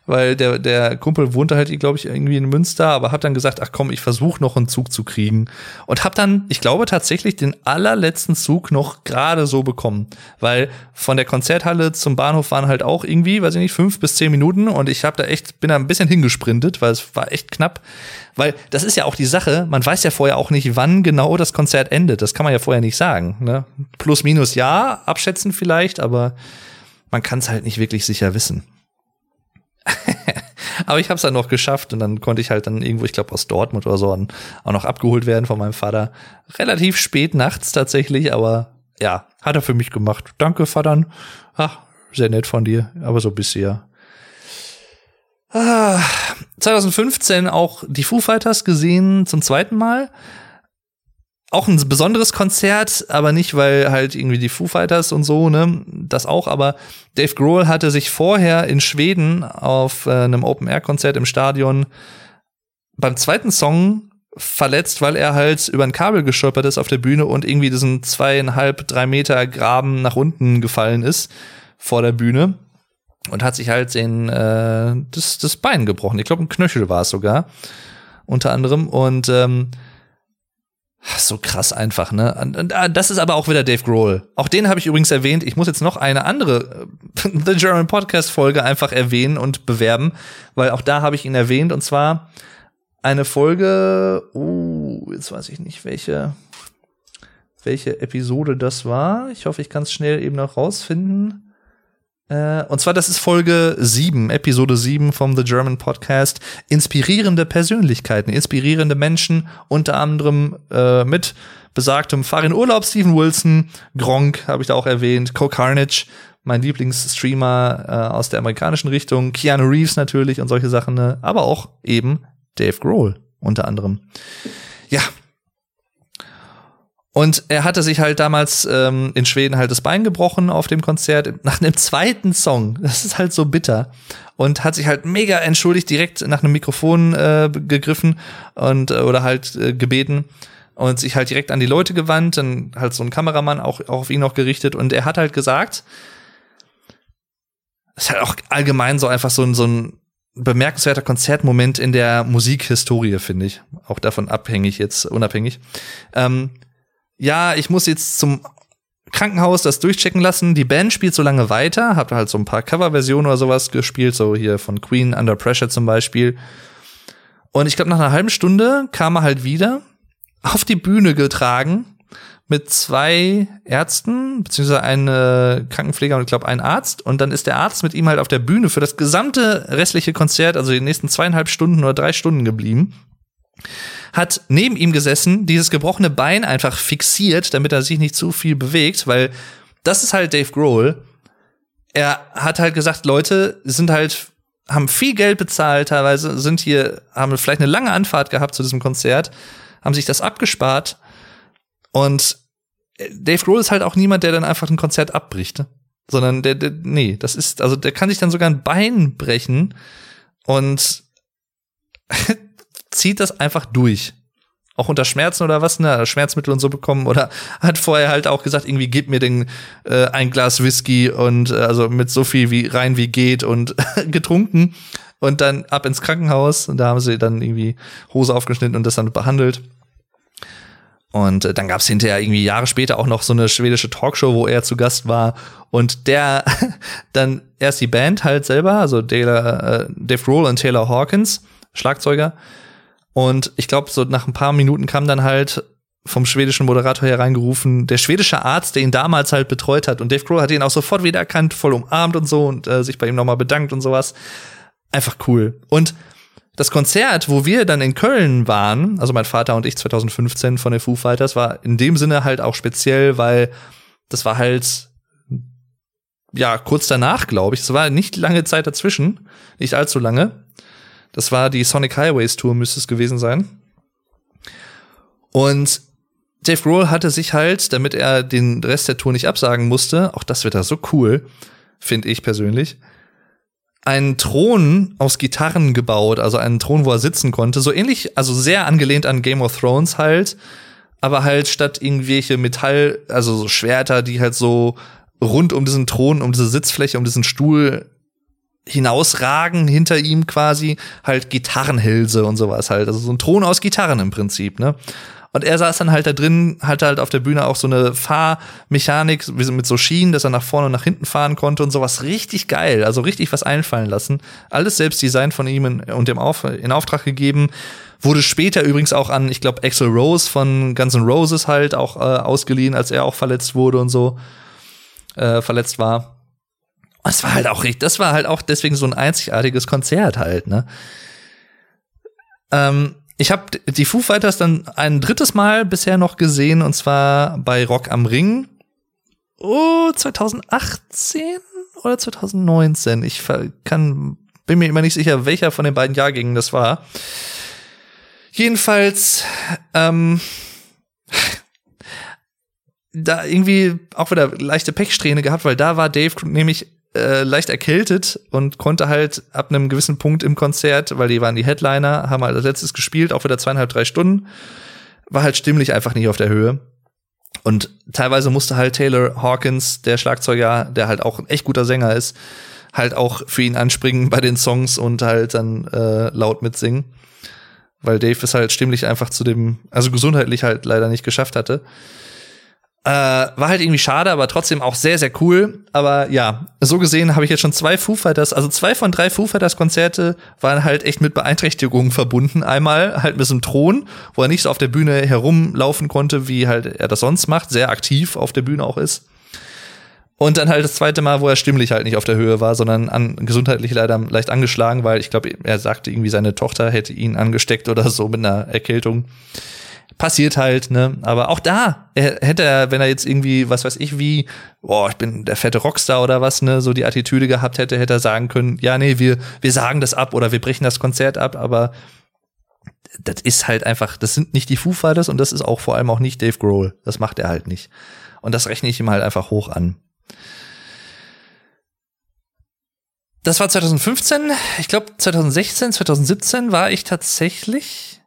weil der, der Kumpel wohnte halt, glaube ich, irgendwie in Münster, aber hab dann gesagt, ach komm, ich versuche noch einen Zug zu kriegen. Und hab dann, ich glaube tatsächlich, den allerletzten Zug noch gerade so bekommen. Weil von der Konzerthalle zum Bahnhof waren halt auch irgendwie, weiß ich nicht, fünf bis zehn Minuten und ich hab da echt, bin da ein bisschen hingesprintet, weil es war echt knapp. Weil das ist ja auch die Sache, man weiß ja vorher auch nicht, wann genau das Konzert endet. Das kann man ja vorher nicht sagen. Ne? Plus, minus ja, abschätzen vielleicht, aber man kann es halt nicht wirklich sicher wissen. Aber ich habe es dann noch geschafft und dann konnte ich halt dann irgendwo, ich glaube aus Dortmund oder so, auch noch abgeholt werden von meinem Vater. Relativ spät nachts tatsächlich, aber ja, hat er für mich gemacht. Danke, Vater. Ach, sehr nett von dir, aber so bisher. Ah, 2015 auch die Foo Fighters gesehen zum zweiten Mal auch ein besonderes Konzert, aber nicht, weil halt irgendwie die Foo Fighters und so, ne, das auch, aber Dave Grohl hatte sich vorher in Schweden auf äh, einem Open-Air-Konzert im Stadion beim zweiten Song verletzt, weil er halt über ein Kabel gestolpert ist auf der Bühne und irgendwie diesen zweieinhalb, drei Meter Graben nach unten gefallen ist vor der Bühne und hat sich halt den, äh, das, das Bein gebrochen. Ich glaube, ein Knöchel war es sogar, unter anderem. Und ähm, so krass einfach, ne? Ah, das ist aber auch wieder Dave Grohl. Auch den habe ich übrigens erwähnt. Ich muss jetzt noch eine andere äh, The German Podcast Folge einfach erwähnen und bewerben, weil auch da habe ich ihn erwähnt und zwar eine Folge, uh, jetzt weiß ich nicht, welche welche Episode das war. Ich hoffe, ich kann es schnell eben noch rausfinden. Äh, und zwar, das ist Folge 7, Episode 7 vom The German Podcast. Inspirierende Persönlichkeiten, inspirierende Menschen, unter anderem äh, mit besagtem Farin Urlaub, Steven Wilson, Gronk habe ich da auch erwähnt, Co Carnage, mein Lieblingsstreamer äh, aus der amerikanischen Richtung, Keanu Reeves natürlich und solche Sachen, ne? aber auch eben Dave Grohl unter anderem. Ja, und er hatte sich halt damals ähm, in Schweden halt das Bein gebrochen auf dem Konzert nach einem zweiten Song. Das ist halt so bitter. Und hat sich halt mega entschuldigt, direkt nach einem Mikrofon äh, gegriffen und äh, oder halt äh, gebeten und sich halt direkt an die Leute gewandt, dann halt so ein Kameramann auch, auch auf ihn noch gerichtet und er hat halt gesagt, ist halt auch allgemein so einfach so ein, so ein bemerkenswerter Konzertmoment in der Musikhistorie, finde ich. Auch davon abhängig jetzt, unabhängig. Ähm, ja, ich muss jetzt zum Krankenhaus das durchchecken lassen. Die Band spielt so lange weiter, hab halt so ein paar Coverversionen oder sowas gespielt, so hier von Queen Under Pressure zum Beispiel. Und ich glaube, nach einer halben Stunde kam er halt wieder auf die Bühne getragen mit zwei Ärzten, beziehungsweise eine Krankenpfleger und ich glaube ein Arzt. Und dann ist der Arzt mit ihm halt auf der Bühne für das gesamte restliche Konzert, also die nächsten zweieinhalb Stunden oder drei Stunden geblieben hat neben ihm gesessen, dieses gebrochene Bein einfach fixiert, damit er sich nicht zu viel bewegt, weil das ist halt Dave Grohl. Er hat halt gesagt, Leute sind halt, haben viel Geld bezahlt, teilweise sind hier, haben vielleicht eine lange Anfahrt gehabt zu diesem Konzert, haben sich das abgespart und Dave Grohl ist halt auch niemand, der dann einfach ein Konzert abbricht, ne? sondern der, der, nee, das ist, also der kann sich dann sogar ein Bein brechen und zieht das einfach durch. Auch unter Schmerzen oder was, ne? Schmerzmittel und so bekommen oder hat vorher halt auch gesagt, irgendwie gib mir den äh, ein Glas Whisky und äh, also mit so viel wie rein wie geht und getrunken und dann ab ins Krankenhaus und da haben sie dann irgendwie Hose aufgeschnitten und das dann behandelt. Und äh, dann gab es hinterher irgendwie Jahre später auch noch so eine schwedische Talkshow, wo er zu Gast war. Und der dann erst die Band halt selber, also Taylor, äh, Dave Grohl und Taylor Hawkins, Schlagzeuger, und ich glaube, so nach ein paar Minuten kam dann halt vom schwedischen Moderator hereingerufen, der schwedische Arzt, der ihn damals halt betreut hat. Und Dave Grohl hat ihn auch sofort wiedererkannt, voll umarmt und so und äh, sich bei ihm nochmal bedankt und sowas. Einfach cool. Und das Konzert, wo wir dann in Köln waren, also mein Vater und ich 2015 von den Foo Fighters, war in dem Sinne halt auch speziell, weil das war halt ja kurz danach, glaube ich. Es war nicht lange Zeit dazwischen, nicht allzu lange. Das war die Sonic Highways Tour, müsste es gewesen sein. Und Dave Grohl hatte sich halt, damit er den Rest der Tour nicht absagen musste, auch das wird da so cool, finde ich persönlich, einen Thron aus Gitarren gebaut, also einen Thron, wo er sitzen konnte, so ähnlich, also sehr angelehnt an Game of Thrones halt, aber halt statt irgendwelche Metall, also so Schwerter, die halt so rund um diesen Thron, um diese Sitzfläche, um diesen Stuhl hinausragen hinter ihm quasi halt Gitarrenhülse und sowas halt. Also so ein Thron aus Gitarren im Prinzip, ne? Und er saß dann halt da drin, hatte halt auf der Bühne auch so eine Fahrmechanik mit so Schienen, dass er nach vorne und nach hinten fahren konnte und sowas richtig geil. Also richtig was einfallen lassen. Alles selbst Design von ihm in, und dem Auf, in Auftrag gegeben. Wurde später übrigens auch an, ich glaube, Axel Rose von Guns N' Roses halt auch äh, ausgeliehen, als er auch verletzt wurde und so äh, verletzt war. Das war halt auch richtig, das war halt auch deswegen so ein einzigartiges Konzert halt, ne? Ähm, ich habe die Foo Fighters dann ein drittes Mal bisher noch gesehen und zwar bei Rock am Ring. Oh, 2018 oder 2019. Ich kann, bin mir immer nicht sicher, welcher von den beiden Jahrgängen das war. Jedenfalls, ähm, da irgendwie auch wieder leichte Pechsträhne gehabt, weil da war Dave nämlich äh, leicht erkältet und konnte halt ab einem gewissen Punkt im Konzert, weil die waren die Headliner, haben halt als letztes gespielt, auch wieder zweieinhalb, drei Stunden, war halt stimmlich einfach nicht auf der Höhe. Und teilweise musste halt Taylor Hawkins, der Schlagzeuger, der halt auch ein echt guter Sänger ist, halt auch für ihn anspringen bei den Songs und halt dann äh, laut mitsingen. Weil Dave es halt stimmlich einfach zu dem, also gesundheitlich halt leider nicht geschafft hatte. Äh, war halt irgendwie schade, aber trotzdem auch sehr, sehr cool. Aber ja, so gesehen habe ich jetzt schon zwei Foo Fighters, also zwei von drei Foo Fighters Konzerte waren halt echt mit Beeinträchtigungen verbunden. Einmal halt mit so einem Thron, wo er nicht so auf der Bühne herumlaufen konnte, wie halt er das sonst macht, sehr aktiv auf der Bühne auch ist. Und dann halt das zweite Mal, wo er stimmlich halt nicht auf der Höhe war, sondern an, gesundheitlich leider leicht angeschlagen, weil ich glaube, er sagte irgendwie, seine Tochter hätte ihn angesteckt oder so mit einer Erkältung. Passiert halt, ne? Aber auch da er, hätte er, wenn er jetzt irgendwie, was weiß ich, wie, boah, ich bin der fette Rockstar oder was, ne, so die Attitüde gehabt hätte, hätte er sagen können, ja, nee, wir, wir sagen das ab oder wir brechen das Konzert ab, aber das ist halt einfach, das sind nicht die Foo Fighters und das ist auch vor allem auch nicht Dave Grohl. Das macht er halt nicht. Und das rechne ich ihm halt einfach hoch an. Das war 2015. Ich glaube, 2016, 2017 war ich tatsächlich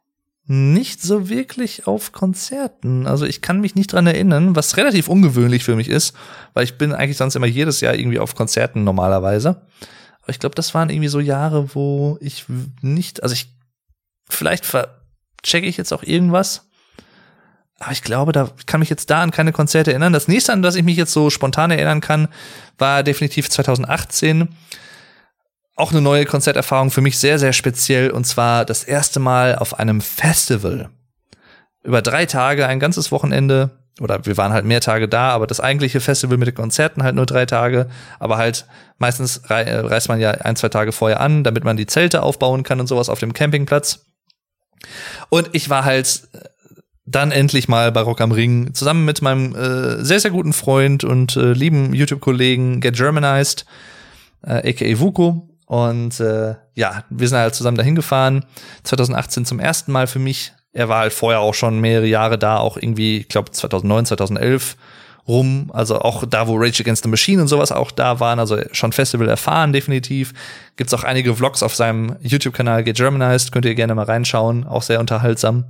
nicht so wirklich auf Konzerten. Also ich kann mich nicht dran erinnern, was relativ ungewöhnlich für mich ist, weil ich bin eigentlich sonst immer jedes Jahr irgendwie auf Konzerten normalerweise. Aber ich glaube, das waren irgendwie so Jahre, wo ich nicht, also ich vielleicht checke ich jetzt auch irgendwas. Aber ich glaube, da kann mich jetzt da an keine Konzerte erinnern. Das nächste, an das ich mich jetzt so spontan erinnern kann, war definitiv 2018. Auch eine neue Konzerterfahrung für mich sehr, sehr speziell. Und zwar das erste Mal auf einem Festival. Über drei Tage, ein ganzes Wochenende. Oder wir waren halt mehr Tage da, aber das eigentliche Festival mit den Konzerten halt nur drei Tage. Aber halt meistens reist man ja ein, zwei Tage vorher an, damit man die Zelte aufbauen kann und sowas auf dem Campingplatz. Und ich war halt äh, dann endlich mal bei Rock am Ring zusammen mit meinem äh, sehr, sehr guten Freund und äh, lieben YouTube-Kollegen Get Germanized, äh, aka Vuko. Und äh, ja, wir sind halt zusammen dahin gefahren. 2018 zum ersten Mal für mich. Er war halt vorher auch schon mehrere Jahre da, auch irgendwie, ich glaube 2009, 2011 rum. Also auch da, wo Rage Against the Machine und sowas auch da waren. Also schon Festival erfahren, definitiv. Gibt's auch einige Vlogs auf seinem YouTube-Kanal Get Germanized. Könnt ihr gerne mal reinschauen. Auch sehr unterhaltsam.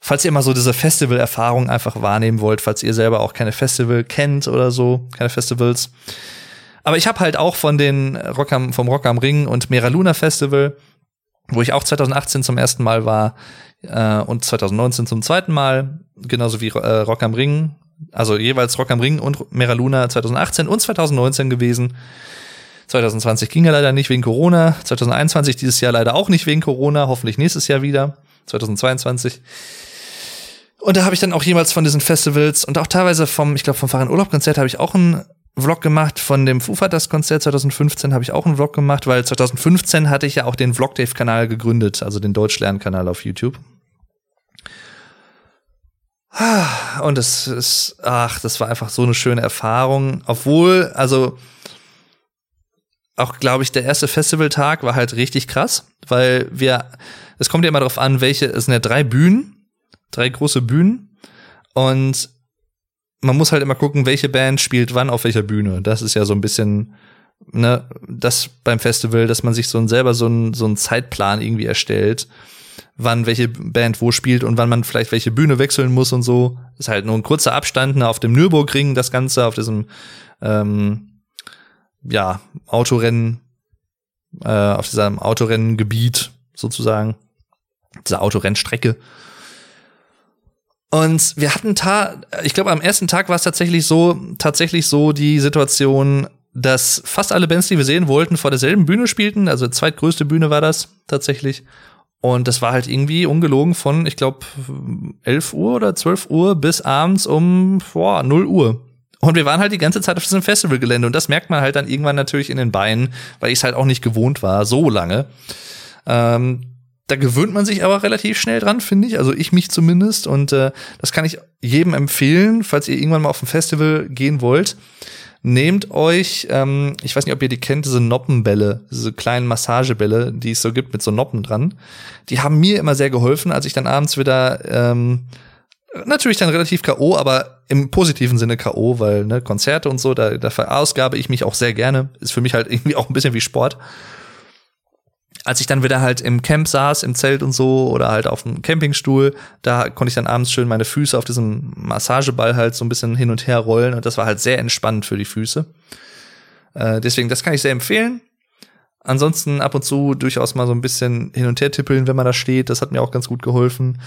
Falls ihr mal so diese Festival-Erfahrung einfach wahrnehmen wollt, falls ihr selber auch keine Festival kennt oder so, keine Festivals. Aber ich habe halt auch von den Rock am, vom Rock am Ring und Mera Luna Festival, wo ich auch 2018 zum ersten Mal war äh, und 2019 zum zweiten Mal, genauso wie äh, Rock am Ring, also jeweils Rock am Ring und Mera Luna 2018 und 2019 gewesen. 2020 ging ja leider nicht wegen Corona. 2021 dieses Jahr leider auch nicht wegen Corona. Hoffentlich nächstes Jahr wieder. 2022. Und da habe ich dann auch jemals von diesen Festivals und auch teilweise vom, ich glaube, vom Fahren Urlaub Konzert habe ich auch einen Vlog gemacht. Von dem Foo Fighters Konzert 2015 habe ich auch einen Vlog gemacht, weil 2015 hatte ich ja auch den Vlog Dave Kanal gegründet, also den Deutschlernkanal auf YouTube. Und es ist, ach, das war einfach so eine schöne Erfahrung. Obwohl, also auch, glaube ich, der erste Festivaltag war halt richtig krass, weil wir, es kommt ja immer darauf an, welche, es sind ja drei Bühnen, drei große Bühnen und man muss halt immer gucken, welche Band spielt wann auf welcher Bühne. Das ist ja so ein bisschen, ne, das beim Festival, dass man sich so ein, selber so ein, so ein Zeitplan irgendwie erstellt wann welche Band wo spielt und wann man vielleicht welche Bühne wechseln muss und so. Ist halt nur ein kurzer Abstand ne, auf dem Nürburgring, das Ganze, auf diesem ähm, ja, Autorennen, äh, auf diesem Autorennengebiet sozusagen, dieser Autorennstrecke. Und wir hatten ta ich glaube, am ersten Tag war es tatsächlich so, tatsächlich so die Situation, dass fast alle Bands, die wir sehen wollten, vor derselben Bühne spielten. Also zweitgrößte Bühne war das tatsächlich. Und das war halt irgendwie ungelogen von, ich glaube, 11 Uhr oder 12 Uhr bis abends um boah, 0 Uhr. Und wir waren halt die ganze Zeit auf diesem Festivalgelände und das merkt man halt dann irgendwann natürlich in den Beinen, weil ich es halt auch nicht gewohnt war, so lange. Ähm, da gewöhnt man sich aber relativ schnell dran, finde ich. Also ich mich zumindest. Und äh, das kann ich jedem empfehlen, falls ihr irgendwann mal auf ein Festival gehen wollt. Nehmt euch, ähm, ich weiß nicht, ob ihr die kennt, diese Noppenbälle, diese kleinen Massagebälle, die es so gibt mit so Noppen dran. Die haben mir immer sehr geholfen, als ich dann abends wieder ähm, natürlich dann relativ K.O., aber im positiven Sinne K.O., weil ne, Konzerte und so, da, da verausgabe ich mich auch sehr gerne. Ist für mich halt irgendwie auch ein bisschen wie Sport als ich dann wieder halt im Camp saß, im Zelt und so oder halt auf dem Campingstuhl, da konnte ich dann abends schön meine Füße auf diesem Massageball halt so ein bisschen hin und her rollen und das war halt sehr entspannend für die Füße. Äh, deswegen, das kann ich sehr empfehlen. Ansonsten ab und zu durchaus mal so ein bisschen hin und her tippeln, wenn man da steht. Das hat mir auch ganz gut geholfen.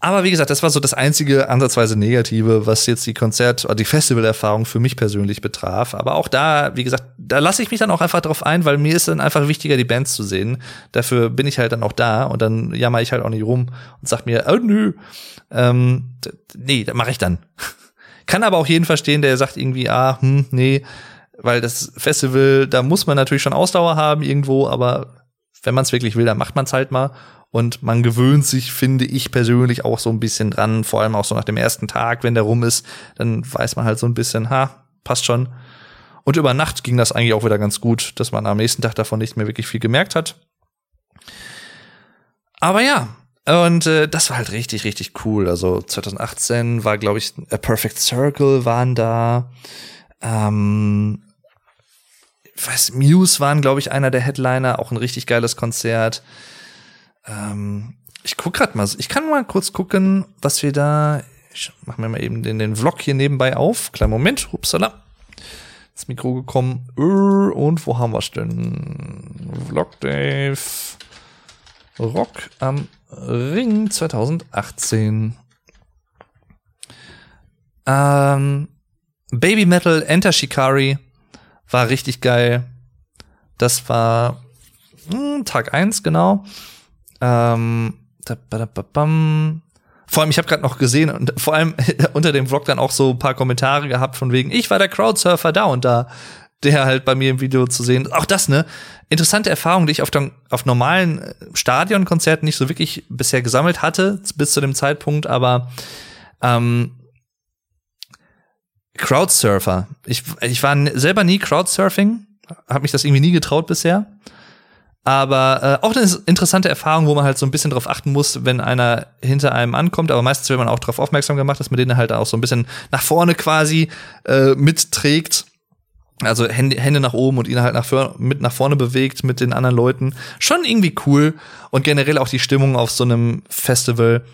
Aber wie gesagt, das war so das einzige ansatzweise Negative, was jetzt die Konzert- oder die Festivalerfahrung für mich persönlich betraf. Aber auch da, wie gesagt, da lasse ich mich dann auch einfach drauf ein, weil mir ist dann einfach wichtiger, die Bands zu sehen. Dafür bin ich halt dann auch da und dann jammer ich halt auch nicht rum und sag mir, oh nö, ähm, nee, das mache ich dann. Kann aber auch jeden verstehen, der sagt irgendwie, ah, hm, nee, weil das Festival, da muss man natürlich schon Ausdauer haben irgendwo, aber wenn man es wirklich will, dann macht man es halt mal. Und man gewöhnt sich, finde ich persönlich, auch so ein bisschen dran, vor allem auch so nach dem ersten Tag, wenn der rum ist, dann weiß man halt so ein bisschen, ha, passt schon. Und über Nacht ging das eigentlich auch wieder ganz gut, dass man am nächsten Tag davon nicht mehr wirklich viel gemerkt hat. Aber ja, und äh, das war halt richtig, richtig cool. Also 2018 war, glaube ich, A Perfect Circle waren da. Ähm, weiß, Muse waren, glaube ich, einer der Headliner, auch ein richtig geiles Konzert. Ähm, ich guck grad mal, ich kann mal kurz gucken, was wir da. Ich mach mir mal eben den, den Vlog hier nebenbei auf. Kleinen Moment, hupsala. Das Mikro gekommen. Und wo haben wir's denn? Vlog Dave. Rock am Ring 2018. Ähm, Baby Metal Enter Shikari war richtig geil. Das war hm, Tag eins genau. Ähm, vor allem, ich habe gerade noch gesehen und vor allem unter dem Vlog dann auch so ein paar Kommentare gehabt von wegen, ich war der Crowdsurfer da und da, der halt bei mir im Video zu sehen. Auch das, ne? Interessante Erfahrung, die ich auf, den, auf normalen äh, Stadionkonzerten nicht so wirklich bisher gesammelt hatte, bis zu dem Zeitpunkt, aber ähm, Crowdsurfer. Ich, ich war selber nie Crowdsurfing, habe mich das irgendwie nie getraut bisher. Aber äh, auch eine interessante Erfahrung, wo man halt so ein bisschen drauf achten muss, wenn einer hinter einem ankommt. Aber meistens wird man auch darauf aufmerksam gemacht, dass man den halt auch so ein bisschen nach vorne quasi äh, mitträgt. Also Hände, Hände nach oben und ihn halt nach, mit nach vorne bewegt mit den anderen Leuten. Schon irgendwie cool. Und generell auch die Stimmung auf so einem Festival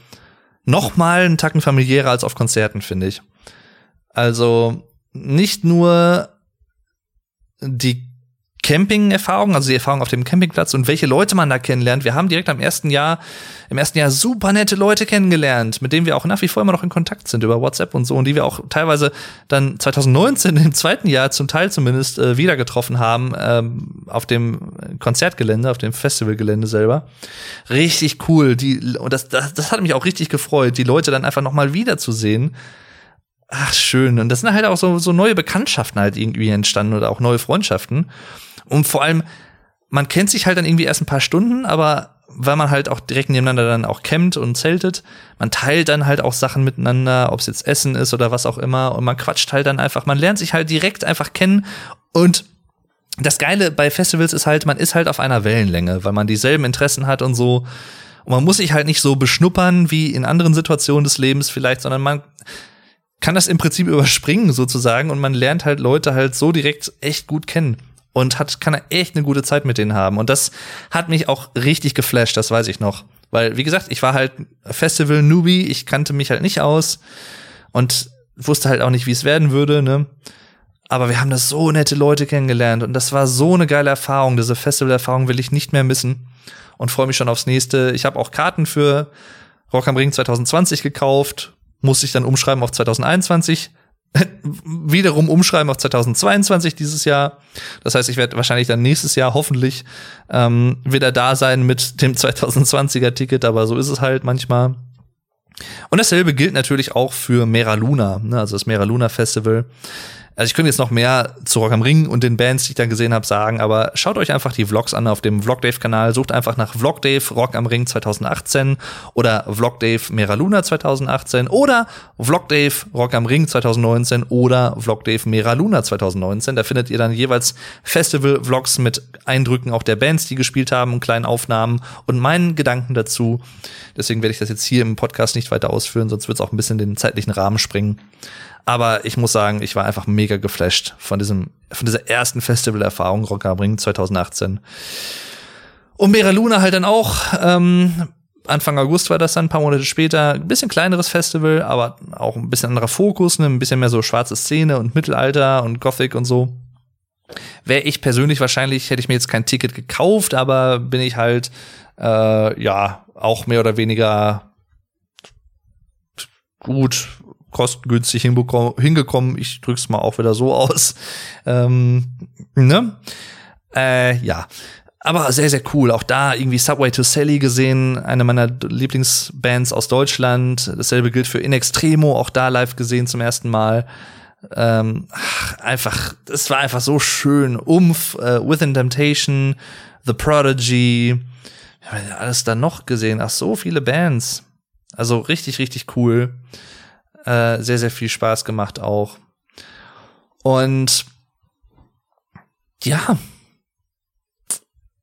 noch mal einen Tacken familiärer als auf Konzerten, finde ich. Also nicht nur die Camping-Erfahrung, also die Erfahrung auf dem Campingplatz und welche Leute man da kennenlernt. Wir haben direkt am ersten Jahr, im ersten Jahr super nette Leute kennengelernt, mit denen wir auch nach wie vor immer noch in Kontakt sind über WhatsApp und so und die wir auch teilweise dann 2019 im zweiten Jahr zum Teil zumindest äh, wieder getroffen haben ähm, auf dem Konzertgelände, auf dem Festivalgelände selber. Richtig cool. Die und das, das, das hat mich auch richtig gefreut, die Leute dann einfach noch mal wiederzusehen ach schön. Und das sind halt auch so, so neue Bekanntschaften halt irgendwie entstanden oder auch neue Freundschaften. Und vor allem, man kennt sich halt dann irgendwie erst ein paar Stunden, aber weil man halt auch direkt nebeneinander dann auch campt und zeltet, man teilt dann halt auch Sachen miteinander, ob es jetzt Essen ist oder was auch immer, und man quatscht halt dann einfach, man lernt sich halt direkt einfach kennen und das Geile bei Festivals ist halt, man ist halt auf einer Wellenlänge, weil man dieselben Interessen hat und so. Und man muss sich halt nicht so beschnuppern wie in anderen Situationen des Lebens vielleicht, sondern man kann das im Prinzip überspringen sozusagen und man lernt halt Leute halt so direkt echt gut kennen und hat kann er echt eine gute Zeit mit denen haben und das hat mich auch richtig geflasht, das weiß ich noch, weil wie gesagt, ich war halt Festival Newbie, ich kannte mich halt nicht aus und wusste halt auch nicht, wie es werden würde, ne? Aber wir haben da so nette Leute kennengelernt und das war so eine geile Erfahrung. Diese Festival-Erfahrung will ich nicht mehr missen und freue mich schon aufs nächste. Ich habe auch Karten für Rock am Ring 2020 gekauft muss ich dann umschreiben auf 2021, wiederum umschreiben auf 2022 dieses Jahr. Das heißt, ich werde wahrscheinlich dann nächstes Jahr hoffentlich ähm, wieder da sein mit dem 2020er Ticket, aber so ist es halt manchmal. Und dasselbe gilt natürlich auch für Mera Luna, ne, also das Mera Luna Festival. Also ich könnte jetzt noch mehr zu Rock am Ring und den Bands, die ich dann gesehen habe, sagen, aber schaut euch einfach die Vlogs an auf dem Vlogdave-Kanal, sucht einfach nach Vlogdave Rock am Ring 2018 oder Vlogdave Mera Luna 2018 oder Vlogdave Rock am Ring 2019 oder Vlogdave Mera Luna 2019. Da findet ihr dann jeweils Festival-Vlogs mit Eindrücken auch der Bands, die gespielt haben, kleinen Aufnahmen und meinen Gedanken dazu. Deswegen werde ich das jetzt hier im Podcast nicht weiter ausführen, sonst wird es auch ein bisschen den zeitlichen Rahmen springen. Aber ich muss sagen, ich war einfach mega geflasht von diesem, von dieser ersten Festivalerfahrung Rock am Ring 2018. Und Mera Luna halt dann auch, ähm, Anfang August war das dann, ein paar Monate später, ein bisschen kleineres Festival, aber auch ein bisschen anderer Fokus, ne? ein bisschen mehr so schwarze Szene und Mittelalter und Gothic und so. Wäre ich persönlich wahrscheinlich, hätte ich mir jetzt kein Ticket gekauft, aber bin ich halt, äh, ja, auch mehr oder weniger gut kostengünstig hingekommen. Ich drück's mal auch wieder so aus. Ähm, ne? Äh, ja. aber sehr, sehr cool. Auch da irgendwie Subway to Sally gesehen, eine meiner Lieblingsbands aus Deutschland. Dasselbe gilt für In Extremo, auch da live gesehen zum ersten Mal. Ähm, ach, einfach, es war einfach so schön. Umf, äh, Within Temptation, The Prodigy, alles da noch gesehen. Ach, so viele Bands. Also richtig, richtig cool. Äh, sehr, sehr viel Spaß gemacht auch. Und ja,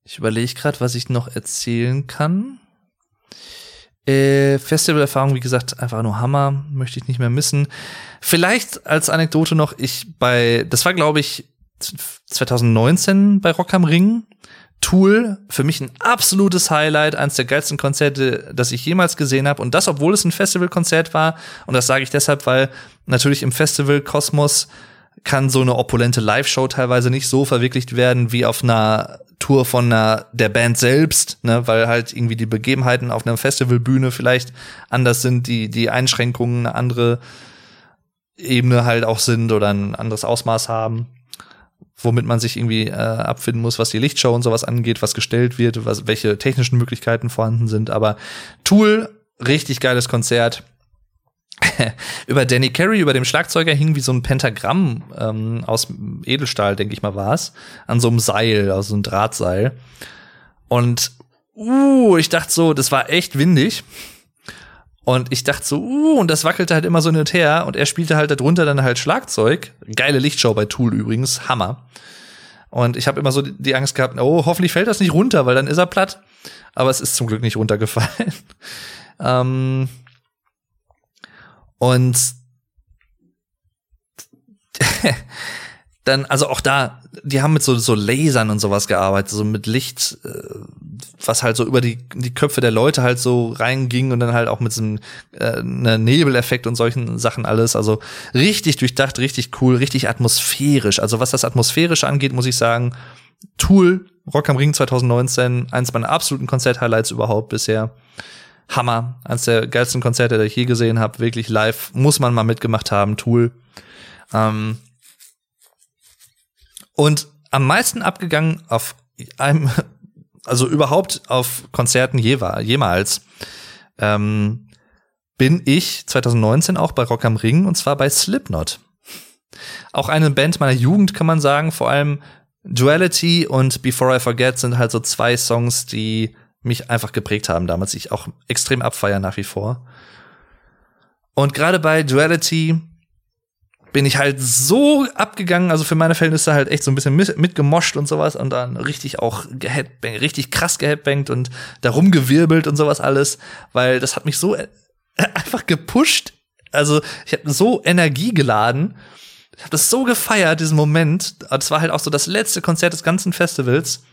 ich überlege gerade, was ich noch erzählen kann. Äh, Festivalerfahrung, wie gesagt, einfach nur Hammer, möchte ich nicht mehr missen. Vielleicht als Anekdote noch, ich bei, das war glaube ich 2019 bei Rock am Ring. Tool, für mich ein absolutes Highlight, eines der geilsten Konzerte, das ich jemals gesehen habe. Und das, obwohl es ein Festivalkonzert war. Und das sage ich deshalb, weil natürlich im Festival-Kosmos kann so eine opulente Live-Show teilweise nicht so verwirklicht werden wie auf einer Tour von einer, der Band selbst, ne, weil halt irgendwie die Begebenheiten auf einer Festivalbühne vielleicht anders sind, die, die Einschränkungen eine andere Ebene halt auch sind oder ein anderes Ausmaß haben, womit man sich irgendwie äh, abfinden muss, was die Lichtshow und sowas angeht, was gestellt wird, was, welche technischen Möglichkeiten vorhanden sind. Aber Tool, richtig geiles Konzert über Danny Carey, über dem Schlagzeuger hing wie so ein Pentagramm ähm, aus Edelstahl, denke ich mal, war es, an so einem Seil, aus so einem Drahtseil. Und uh, ich dachte so, das war echt windig. Und ich dachte so, uh, und das wackelte halt immer so hin und her. Und er spielte halt darunter dann halt Schlagzeug. Geile Lichtshow bei Tool übrigens, Hammer. Und ich habe immer so die Angst gehabt, oh, hoffentlich fällt das nicht runter, weil dann ist er platt. Aber es ist zum Glück nicht runtergefallen. ähm, und dann, also auch da, die haben mit so, so Lasern und sowas gearbeitet, so mit Licht, äh, was halt so über die, die Köpfe der Leute halt so reinging und dann halt auch mit so einem äh, ne Nebeleffekt und solchen Sachen alles. Also richtig durchdacht, richtig cool, richtig atmosphärisch. Also was das atmosphärisch angeht, muss ich sagen, Tool, Rock am Ring 2019, eins meiner absoluten Konzert-Highlights überhaupt bisher. Hammer. Eines der geilsten Konzerte, die ich je gesehen habe. Wirklich live. Muss man mal mitgemacht haben. Tool. Ähm und am meisten abgegangen auf einem, also überhaupt auf Konzerten jemals, ähm, bin ich 2019 auch bei Rock am Ring und zwar bei Slipknot. Auch eine Band meiner Jugend kann man sagen, vor allem Duality und Before I Forget sind halt so zwei Songs, die mich einfach geprägt haben damals. Ich auch extrem abfeier nach wie vor. Und gerade bei Duality bin ich halt so abgegangen, also für meine Verhältnisse halt echt so ein bisschen mitgemoscht und sowas und dann richtig auch geheadbangt, richtig krass geheadbangt und darum gewirbelt und sowas alles, weil das hat mich so einfach gepusht. Also ich habe so Energie geladen. Ich habe das so gefeiert, diesen Moment. Das war halt auch so das letzte Konzert des ganzen Festivals.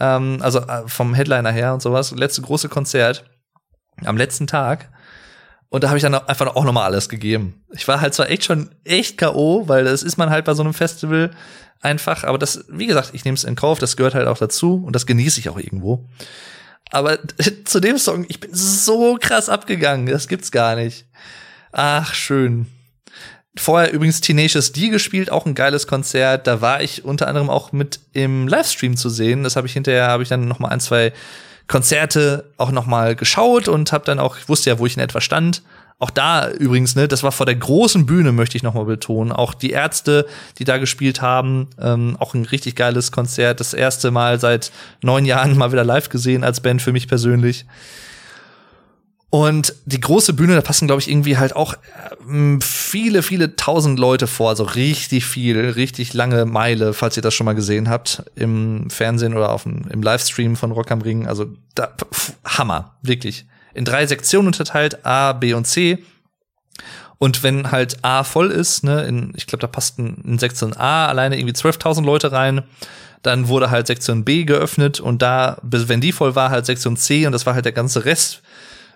Ähm, also äh, vom Headliner her und sowas. Letzte große Konzert am letzten Tag. Und da habe ich dann einfach auch noch mal alles gegeben. Ich war halt zwar echt schon echt K.O., weil das ist man halt bei so einem Festival einfach. Aber das, wie gesagt, ich nehme es in Kauf, das gehört halt auch dazu und das genieße ich auch irgendwo. Aber zu dem Song, ich bin so krass abgegangen, das gibt's gar nicht. Ach, schön. Vorher übrigens Tenacious D gespielt, auch ein geiles Konzert. Da war ich unter anderem auch mit im Livestream zu sehen. Das habe ich hinterher, habe ich dann noch mal ein, zwei Konzerte auch noch mal geschaut und habe dann auch, ich wusste ja, wo ich in etwa stand. Auch da übrigens, ne, das war vor der großen Bühne, möchte ich noch mal betonen. Auch die Ärzte, die da gespielt haben, ähm, auch ein richtig geiles Konzert. Das erste Mal seit neun Jahren mal wieder live gesehen als Band für mich persönlich. Und die große Bühne, da passen, glaube ich, irgendwie halt auch äh, viele, viele tausend Leute vor. Also richtig viel, richtig lange Meile, falls ihr das schon mal gesehen habt, im Fernsehen oder auf dem, im Livestream von Rock am Ring. Also da, pf, Hammer, wirklich. In drei Sektionen unterteilt, A, B und C. Und wenn halt A voll ist, ne, in, ich glaube, da passten in Sektion A alleine irgendwie 12.000 Leute rein. Dann wurde halt Sektion B geöffnet und da, wenn die voll war, halt Sektion C und das war halt der ganze Rest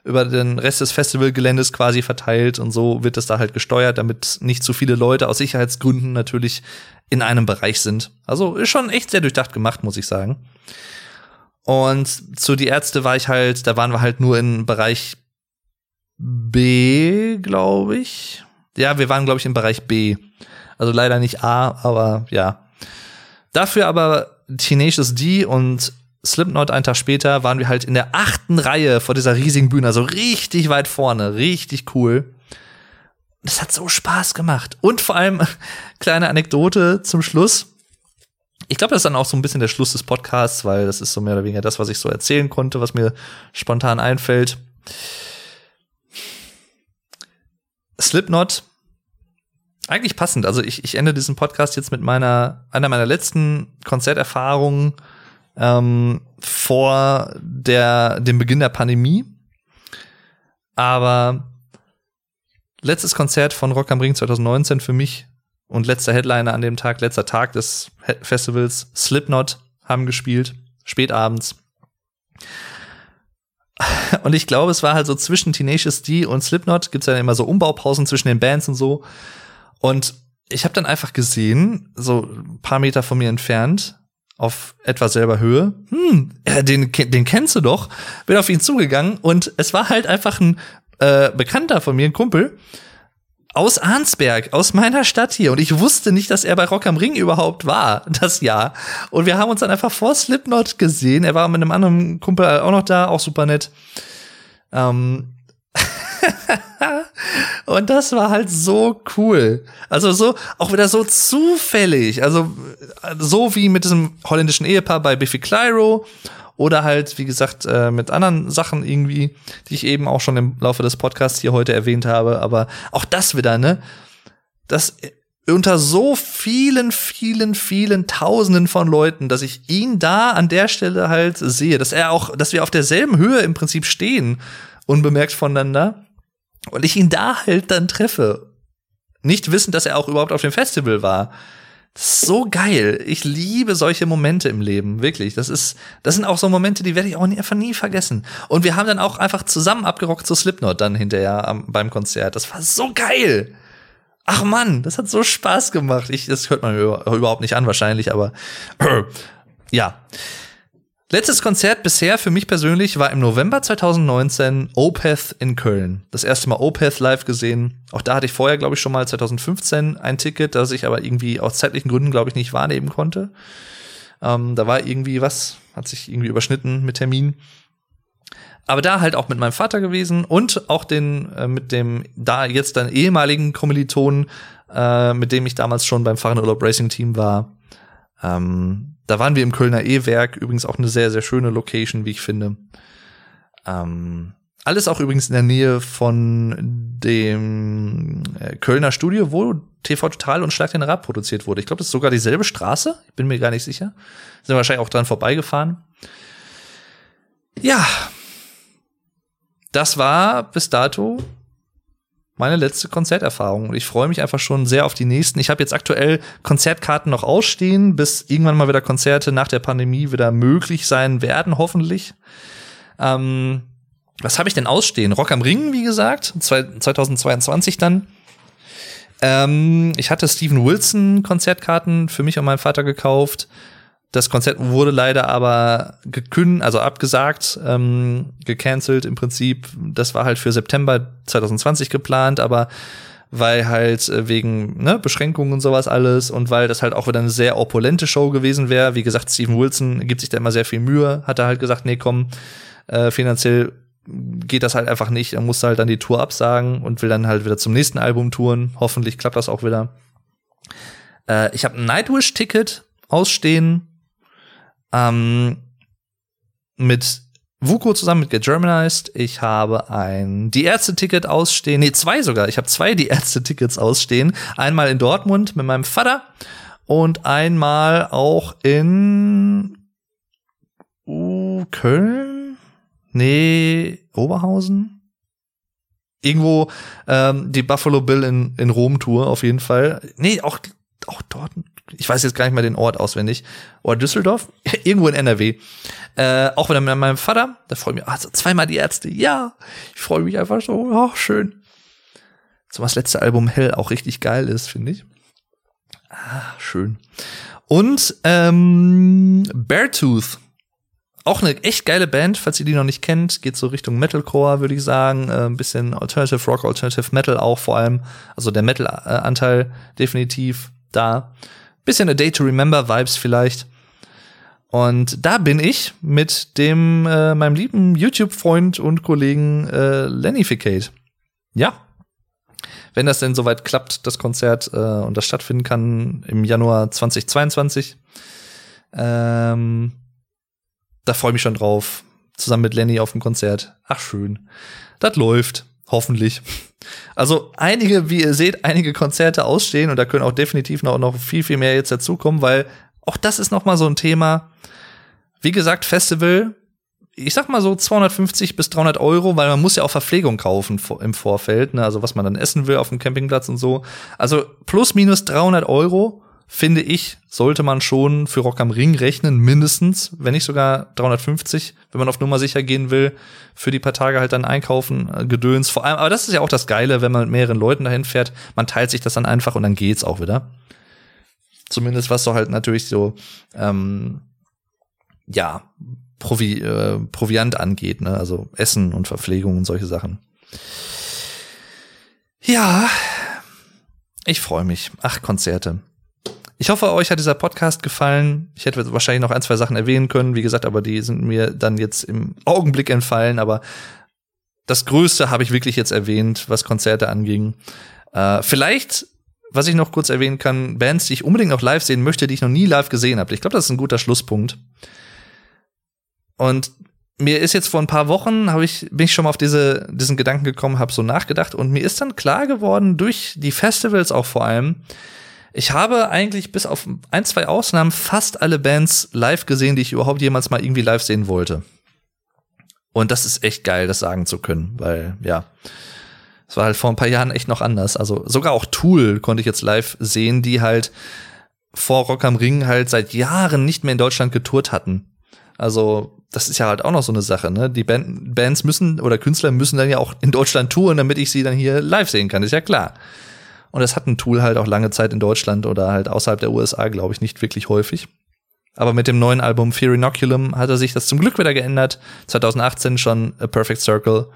über den Rest des Festivalgeländes quasi verteilt und so wird es da halt gesteuert, damit nicht zu viele Leute aus Sicherheitsgründen natürlich in einem Bereich sind. Also ist schon echt sehr durchdacht gemacht, muss ich sagen. Und zu die Ärzte war ich halt, da waren wir halt nur in Bereich B, glaube ich. Ja, wir waren, glaube ich, im Bereich B. Also leider nicht A, aber ja. Dafür aber Tenacious D und Slipknot einen Tag später waren wir halt in der achten Reihe vor dieser riesigen Bühne, also richtig weit vorne, richtig cool. Das hat so Spaß gemacht. Und vor allem, kleine Anekdote zum Schluss. Ich glaube, das ist dann auch so ein bisschen der Schluss des Podcasts, weil das ist so mehr oder weniger das, was ich so erzählen konnte, was mir spontan einfällt. Slipknot, eigentlich passend. Also ich, ich ende diesen Podcast jetzt mit meiner, einer meiner letzten Konzerterfahrungen ähm, vor der, dem Beginn der Pandemie. Aber letztes Konzert von Rock am Ring 2019 für mich und letzter Headliner an dem Tag, letzter Tag des Festivals, Slipknot haben gespielt, spätabends. Und ich glaube, es war halt so zwischen Tenacious D und Slipknot gibt's ja immer so Umbaupausen zwischen den Bands und so. Und ich habe dann einfach gesehen, so ein paar Meter von mir entfernt, auf etwa selber Höhe, hm, ja, den, den kennst du doch, bin auf ihn zugegangen und es war halt einfach ein äh, Bekannter von mir, ein Kumpel, aus Arnsberg, aus meiner Stadt hier. Und ich wusste nicht, dass er bei Rock am Ring überhaupt war, das Jahr. Und wir haben uns dann einfach vor Slipknot gesehen. Er war mit einem anderen Kumpel auch noch da, auch super nett. Ähm und das war halt so cool. Also so, auch wieder so zufällig. Also so wie mit diesem holländischen Ehepaar bei Biffy Clyro oder halt, wie gesagt, äh, mit anderen Sachen irgendwie, die ich eben auch schon im Laufe des Podcasts hier heute erwähnt habe. Aber auch das wieder, ne? Das unter so vielen, vielen, vielen Tausenden von Leuten, dass ich ihn da an der Stelle halt sehe, dass er auch, dass wir auf derselben Höhe im Prinzip stehen, unbemerkt voneinander. Und ich ihn da halt dann treffe. Nicht wissend, dass er auch überhaupt auf dem Festival war so geil. Ich liebe solche Momente im Leben, wirklich. Das ist, das sind auch so Momente, die werde ich auch nie, einfach nie vergessen. Und wir haben dann auch einfach zusammen abgerockt zu Slipknot dann hinterher am, beim Konzert. Das war so geil. Ach Mann, das hat so Spaß gemacht. Ich, das hört man überhaupt nicht an wahrscheinlich, aber ja. Letztes Konzert bisher für mich persönlich war im November 2019 Opeth in Köln. Das erste Mal Opeth live gesehen. Auch da hatte ich vorher, glaube ich, schon mal 2015 ein Ticket, das ich aber irgendwie aus zeitlichen Gründen, glaube ich, nicht wahrnehmen konnte. Ähm, da war irgendwie was, hat sich irgendwie überschnitten mit Termin. Aber da halt auch mit meinem Vater gewesen und auch den äh, mit dem da jetzt dann ehemaligen Kommilitonen, äh, mit dem ich damals schon beim Fahrenurlaub Racing Team war. Ähm, da waren wir im Kölner E-Werk, übrigens auch eine sehr, sehr schöne Location, wie ich finde. Ähm, alles auch übrigens in der Nähe von dem äh, Kölner Studio, wo TV Total und Schlag den Rad produziert wurde. Ich glaube, das ist sogar dieselbe Straße. Ich bin mir gar nicht sicher. Sind wahrscheinlich auch dran vorbeigefahren. Ja. Das war bis dato meine letzte Konzerterfahrung. Und ich freue mich einfach schon sehr auf die nächsten. Ich habe jetzt aktuell Konzertkarten noch ausstehen, bis irgendwann mal wieder Konzerte nach der Pandemie wieder möglich sein werden, hoffentlich. Ähm, was habe ich denn ausstehen? Rock am Ring, wie gesagt, 2022 dann. Ähm, ich hatte Steven Wilson Konzertkarten für mich und meinen Vater gekauft. Das Konzert wurde leider aber gekündigt, also abgesagt, ähm, gecancelt im Prinzip. Das war halt für September 2020 geplant, aber weil halt äh, wegen ne, Beschränkungen und sowas alles und weil das halt auch wieder eine sehr opulente Show gewesen wäre. Wie gesagt, Steven Wilson gibt sich da immer sehr viel Mühe, hat er halt gesagt, nee, komm, äh, finanziell geht das halt einfach nicht. Er muss halt dann die Tour absagen und will dann halt wieder zum nächsten Album touren. Hoffentlich klappt das auch wieder. Äh, ich habe ein Nightwish-Ticket ausstehen ähm, mit Vuko zusammen mit Get Germanized. Ich habe ein Die Ärzte-Ticket ausstehen. Nee, zwei sogar. Ich habe zwei Die Ärzte-Tickets ausstehen. Einmal in Dortmund mit meinem Vater und einmal auch in uh, Köln? Nee, Oberhausen? Irgendwo ähm, die Buffalo Bill in, in Rom Tour auf jeden Fall. Nee, auch, auch dort ich weiß jetzt gar nicht mehr den Ort auswendig, oder Düsseldorf, irgendwo in NRW. Äh, auch wieder mit meinem Vater, da freue ich mich, also zweimal die Ärzte, ja, ich freue mich einfach so, oh, schön. So was letzte Album Hell auch richtig geil ist, finde ich. Ah, schön. Und ähm, Beartooth, auch eine echt geile Band, falls ihr die noch nicht kennt, geht so Richtung Metalcore, würde ich sagen, äh, ein bisschen Alternative Rock, Alternative Metal auch vor allem, also der Metal-Anteil definitiv da. Bisschen A Day to Remember Vibes vielleicht. Und da bin ich mit dem äh, meinem lieben YouTube-Freund und Kollegen äh, Lennificate. Ja. Wenn das denn soweit klappt, das Konzert äh, und das stattfinden kann im Januar 2022. Ähm, da freue ich mich schon drauf. Zusammen mit Lenny auf dem Konzert. Ach, schön. Das läuft. Hoffentlich. Also einige, wie ihr seht, einige Konzerte ausstehen und da können auch definitiv noch, noch viel, viel mehr jetzt dazukommen, weil auch das ist noch mal so ein Thema. Wie gesagt, Festival, ich sag mal so 250 bis 300 Euro, weil man muss ja auch Verpflegung kaufen im Vorfeld, ne? also was man dann essen will auf dem Campingplatz und so. Also plus minus 300 Euro finde ich, sollte man schon für Rock am Ring rechnen, mindestens, wenn nicht sogar 350, wenn man auf Nummer sicher gehen will, für die paar Tage halt dann einkaufen, äh, Gedöns. Vor allem, aber das ist ja auch das Geile, wenn man mit mehreren Leuten dahin fährt, man teilt sich das dann einfach und dann geht's auch wieder. Zumindest was so halt natürlich so, ähm, ja, Provi äh, Proviant angeht, ne? also Essen und Verpflegung und solche Sachen. Ja, ich freue mich. Ach, Konzerte. Ich hoffe, euch hat dieser Podcast gefallen. Ich hätte wahrscheinlich noch ein, zwei Sachen erwähnen können, wie gesagt, aber die sind mir dann jetzt im Augenblick entfallen. Aber das Größte habe ich wirklich jetzt erwähnt, was Konzerte anging. Äh, vielleicht, was ich noch kurz erwähnen kann, Bands, die ich unbedingt noch live sehen möchte, die ich noch nie live gesehen habe. Ich glaube, das ist ein guter Schlusspunkt. Und mir ist jetzt vor ein paar Wochen, habe ich bin ich schon mal auf diese diesen Gedanken gekommen, habe so nachgedacht und mir ist dann klar geworden durch die Festivals auch vor allem, ich habe eigentlich bis auf ein, zwei Ausnahmen fast alle Bands live gesehen, die ich überhaupt jemals mal irgendwie live sehen wollte. Und das ist echt geil, das sagen zu können, weil, ja, es war halt vor ein paar Jahren echt noch anders. Also sogar auch Tool konnte ich jetzt live sehen, die halt vor Rock am Ring halt seit Jahren nicht mehr in Deutschland getourt hatten. Also, das ist ja halt auch noch so eine Sache, ne? Die Band, Bands müssen oder Künstler müssen dann ja auch in Deutschland touren, damit ich sie dann hier live sehen kann, ist ja klar. Und es hat ein Tool halt auch lange Zeit in Deutschland oder halt außerhalb der USA, glaube ich, nicht wirklich häufig. Aber mit dem neuen Album Fear Inoculum hat er sich das zum Glück wieder geändert. 2018 schon A Perfect Circle.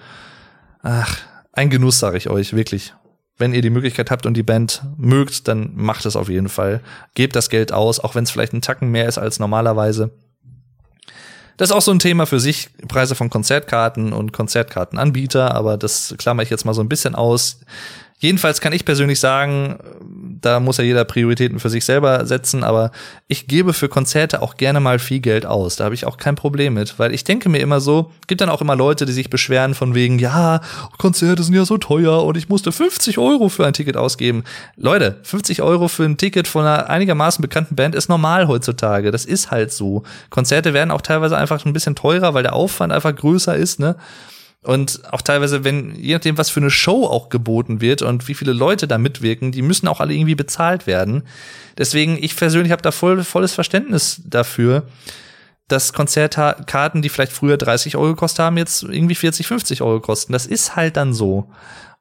Ach, ein Genuss, sage ich euch, wirklich. Wenn ihr die Möglichkeit habt und die Band mögt, dann macht es auf jeden Fall. Gebt das Geld aus, auch wenn es vielleicht ein Tacken mehr ist als normalerweise. Das ist auch so ein Thema für sich, Preise von Konzertkarten und Konzertkartenanbieter, aber das klammer ich jetzt mal so ein bisschen aus. Jedenfalls kann ich persönlich sagen, da muss ja jeder Prioritäten für sich selber setzen, aber ich gebe für Konzerte auch gerne mal viel Geld aus. Da habe ich auch kein Problem mit, weil ich denke mir immer so, gibt dann auch immer Leute, die sich beschweren von wegen, ja, Konzerte sind ja so teuer und ich musste 50 Euro für ein Ticket ausgeben. Leute, 50 Euro für ein Ticket von einer einigermaßen bekannten Band ist normal heutzutage. Das ist halt so. Konzerte werden auch teilweise einfach ein bisschen teurer, weil der Aufwand einfach größer ist, ne? Und auch teilweise, wenn, je nachdem, was für eine Show auch geboten wird und wie viele Leute da mitwirken, die müssen auch alle irgendwie bezahlt werden. Deswegen, ich persönlich habe da voll, volles Verständnis dafür, dass Konzertkarten, die vielleicht früher 30 Euro gekostet haben, jetzt irgendwie 40, 50 Euro kosten. Das ist halt dann so.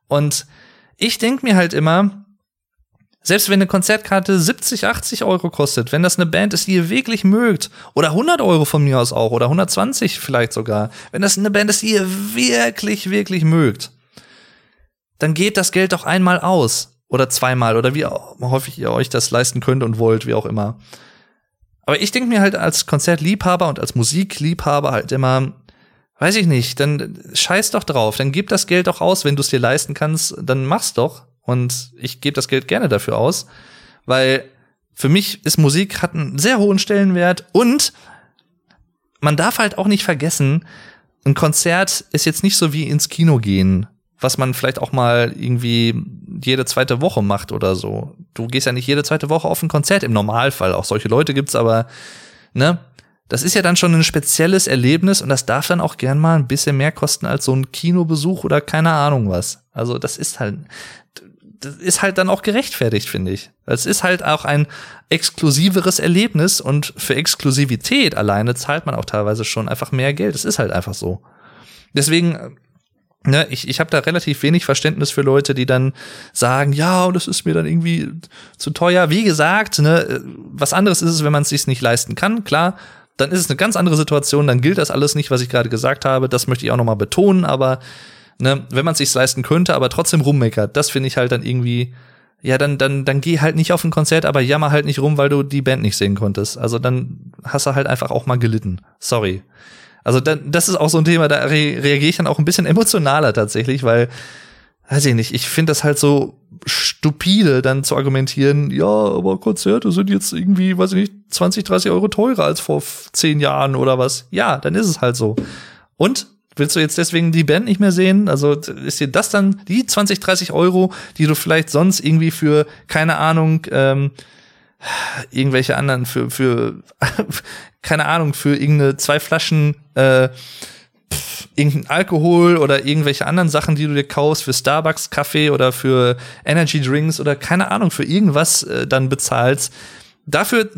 Und ich denk mir halt immer, selbst wenn eine Konzertkarte 70, 80 Euro kostet, wenn das eine Band ist, die ihr wirklich mögt, oder 100 Euro von mir aus auch, oder 120 vielleicht sogar, wenn das eine Band ist, die ihr wirklich, wirklich mögt, dann geht das Geld doch einmal aus. Oder zweimal, oder wie häufig ihr euch das leisten könnt und wollt, wie auch immer. Aber ich denke mir halt als Konzertliebhaber und als Musikliebhaber halt immer, weiß ich nicht, dann scheiß doch drauf, dann gib das Geld doch aus, wenn du es dir leisten kannst, dann mach's doch. Und ich gebe das Geld gerne dafür aus, weil für mich ist Musik hat einen sehr hohen Stellenwert und man darf halt auch nicht vergessen, ein Konzert ist jetzt nicht so wie ins Kino gehen, was man vielleicht auch mal irgendwie jede zweite Woche macht oder so. Du gehst ja nicht jede zweite Woche auf ein Konzert im Normalfall. Auch solche Leute gibt's, aber ne, das ist ja dann schon ein spezielles Erlebnis und das darf dann auch gern mal ein bisschen mehr kosten als so ein Kinobesuch oder keine Ahnung was. Also das ist halt, das ist halt dann auch gerechtfertigt, finde ich. Es ist halt auch ein exklusiveres Erlebnis und für Exklusivität alleine zahlt man auch teilweise schon einfach mehr Geld. Es ist halt einfach so. Deswegen, ne, ich, ich habe da relativ wenig Verständnis für Leute, die dann sagen, ja, und das ist mir dann irgendwie zu teuer. Wie gesagt, ne, was anderes ist es, wenn man es sich nicht leisten kann, klar. Dann ist es eine ganz andere Situation, dann gilt das alles nicht, was ich gerade gesagt habe. Das möchte ich auch noch mal betonen, aber ne, wenn man es sich leisten könnte, aber trotzdem rummeckert, das finde ich halt dann irgendwie, ja, dann, dann, dann geh halt nicht auf ein Konzert, aber jammer halt nicht rum, weil du die Band nicht sehen konntest. Also dann hast du halt einfach auch mal gelitten. Sorry. Also dann, das ist auch so ein Thema, da re reagiere ich dann auch ein bisschen emotionaler tatsächlich, weil, weiß ich nicht, ich finde das halt so stupide, dann zu argumentieren, ja, aber Konzerte sind jetzt irgendwie, weiß ich nicht, 20, 30 Euro teurer als vor zehn Jahren oder was. Ja, dann ist es halt so. Und willst du jetzt deswegen die Band nicht mehr sehen? Also ist dir das dann die 20, 30 Euro, die du vielleicht sonst irgendwie für, keine Ahnung, ähm, irgendwelche anderen, für, für, keine Ahnung, für irgendeine zwei Flaschen, äh, pff, irgendein Alkohol oder irgendwelche anderen Sachen, die du dir kaufst, für Starbucks Kaffee oder für Energy Drinks oder keine Ahnung, für irgendwas äh, dann bezahlst. Dafür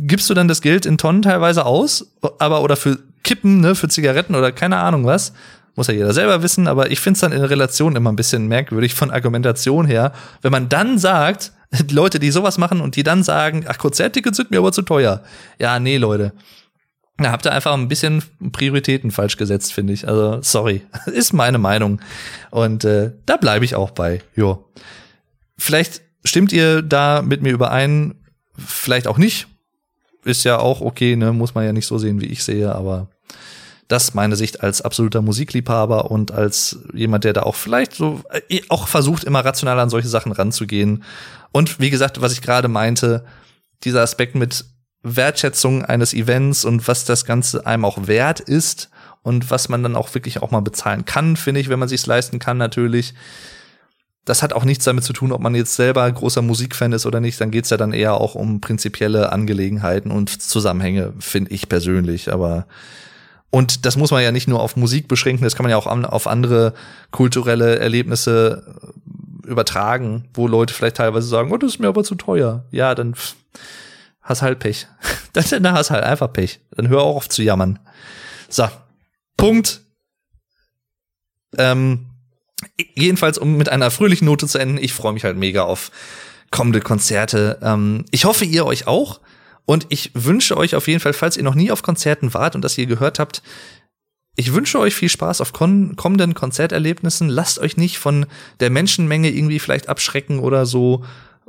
gibst du dann das Geld in Tonnen teilweise aus, aber oder für Kippen, ne, für Zigaretten oder keine Ahnung was. Muss ja jeder selber wissen, aber ich finde es dann in Relation immer ein bisschen merkwürdig von Argumentation her, wenn man dann sagt, Leute, die sowas machen und die dann sagen, ach, Konzerttickets sind mir aber zu teuer. Ja, nee, Leute. Da habt ihr einfach ein bisschen Prioritäten falsch gesetzt, finde ich. Also, sorry. Ist meine Meinung. Und äh, da bleibe ich auch bei. Jo. Vielleicht stimmt ihr da mit mir überein, vielleicht auch nicht. Ist ja auch okay, ne? Muss man ja nicht so sehen, wie ich sehe, aber das meine Sicht als absoluter Musikliebhaber und als jemand, der da auch vielleicht so äh, auch versucht, immer rational an solche Sachen ranzugehen. Und wie gesagt, was ich gerade meinte, dieser Aspekt mit Wertschätzung eines Events und was das Ganze einem auch wert ist und was man dann auch wirklich auch mal bezahlen kann, finde ich, wenn man sich's leisten kann, natürlich. Das hat auch nichts damit zu tun, ob man jetzt selber großer Musikfan ist oder nicht. Dann geht's ja dann eher auch um prinzipielle Angelegenheiten und Zusammenhänge, finde ich persönlich. Aber und das muss man ja nicht nur auf Musik beschränken, das kann man ja auch auf andere kulturelle Erlebnisse äh, übertragen, wo Leute vielleicht teilweise sagen, oh, das ist mir aber zu teuer. Ja, dann hast halt Pech. dann hast halt einfach Pech. Dann hör auch auf zu jammern. So, Punkt. Ähm, jedenfalls, um mit einer fröhlichen Note zu enden, ich freue mich halt mega auf kommende Konzerte. Ähm, ich hoffe, ihr euch auch. Und ich wünsche euch auf jeden Fall, falls ihr noch nie auf Konzerten wart und das hier gehört habt, ich wünsche euch viel Spaß auf kommenden Konzerterlebnissen. Lasst euch nicht von der Menschenmenge irgendwie vielleicht abschrecken oder so.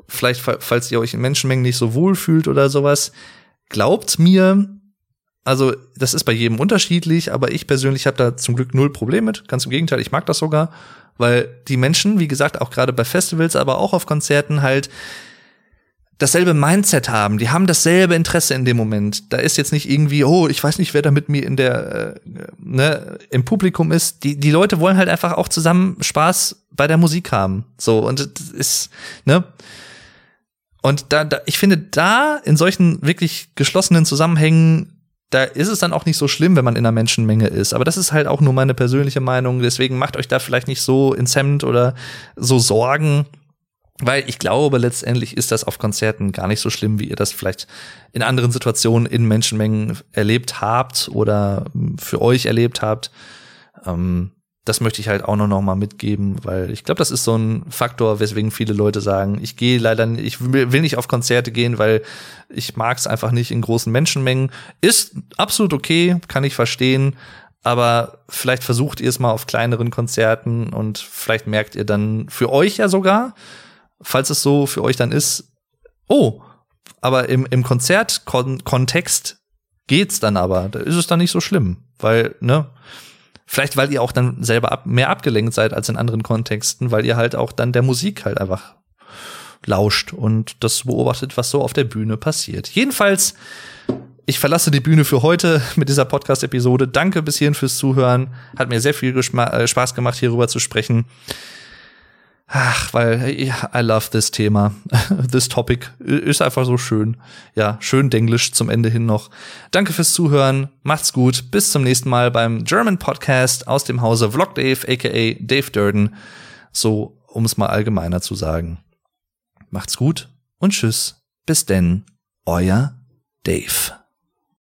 Vielleicht, falls ihr euch in Menschenmengen nicht so wohl fühlt oder sowas. Glaubt mir, also das ist bei jedem unterschiedlich, aber ich persönlich habe da zum Glück null Problem mit. Ganz im Gegenteil, ich mag das sogar, weil die Menschen, wie gesagt, auch gerade bei Festivals, aber auch auf Konzerten halt dasselbe Mindset haben, die haben dasselbe Interesse in dem Moment. Da ist jetzt nicht irgendwie, oh, ich weiß nicht, wer da mit mir in der äh, ne, im Publikum ist. Die die Leute wollen halt einfach auch zusammen Spaß bei der Musik haben. So und das ist ne und da, da ich finde da in solchen wirklich geschlossenen Zusammenhängen da ist es dann auch nicht so schlimm, wenn man in einer Menschenmenge ist. Aber das ist halt auch nur meine persönliche Meinung. Deswegen macht euch da vielleicht nicht so ins Hemd oder so Sorgen. Weil ich glaube, letztendlich ist das auf Konzerten gar nicht so schlimm, wie ihr das vielleicht in anderen Situationen in Menschenmengen erlebt habt oder für euch erlebt habt. Ähm, das möchte ich halt auch noch mal mitgeben, weil ich glaube, das ist so ein Faktor, weswegen viele Leute sagen, ich gehe leider, nicht, ich will nicht auf Konzerte gehen, weil ich mag es einfach nicht in großen Menschenmengen. Ist absolut okay, kann ich verstehen, aber vielleicht versucht ihr es mal auf kleineren Konzerten und vielleicht merkt ihr dann für euch ja sogar, falls es so für euch dann ist, oh, aber im, im Konzertkontext geht's dann aber. Da ist es dann nicht so schlimm, weil, ne, vielleicht weil ihr auch dann selber ab, mehr abgelenkt seid als in anderen Kontexten, weil ihr halt auch dann der Musik halt einfach lauscht und das beobachtet, was so auf der Bühne passiert. Jedenfalls, ich verlasse die Bühne für heute mit dieser Podcast-Episode. Danke bis hierhin fürs Zuhören. Hat mir sehr viel äh, Spaß gemacht, hierüber zu sprechen. Ach, weil I love this Thema. this topic ist einfach so schön. Ja, schön Denglisch zum Ende hin noch. Danke fürs Zuhören. Macht's gut. Bis zum nächsten Mal beim German Podcast aus dem Hause Vlog Dave, aka Dave Durden. So, um es mal allgemeiner zu sagen. Macht's gut und tschüss. Bis denn. Euer Dave.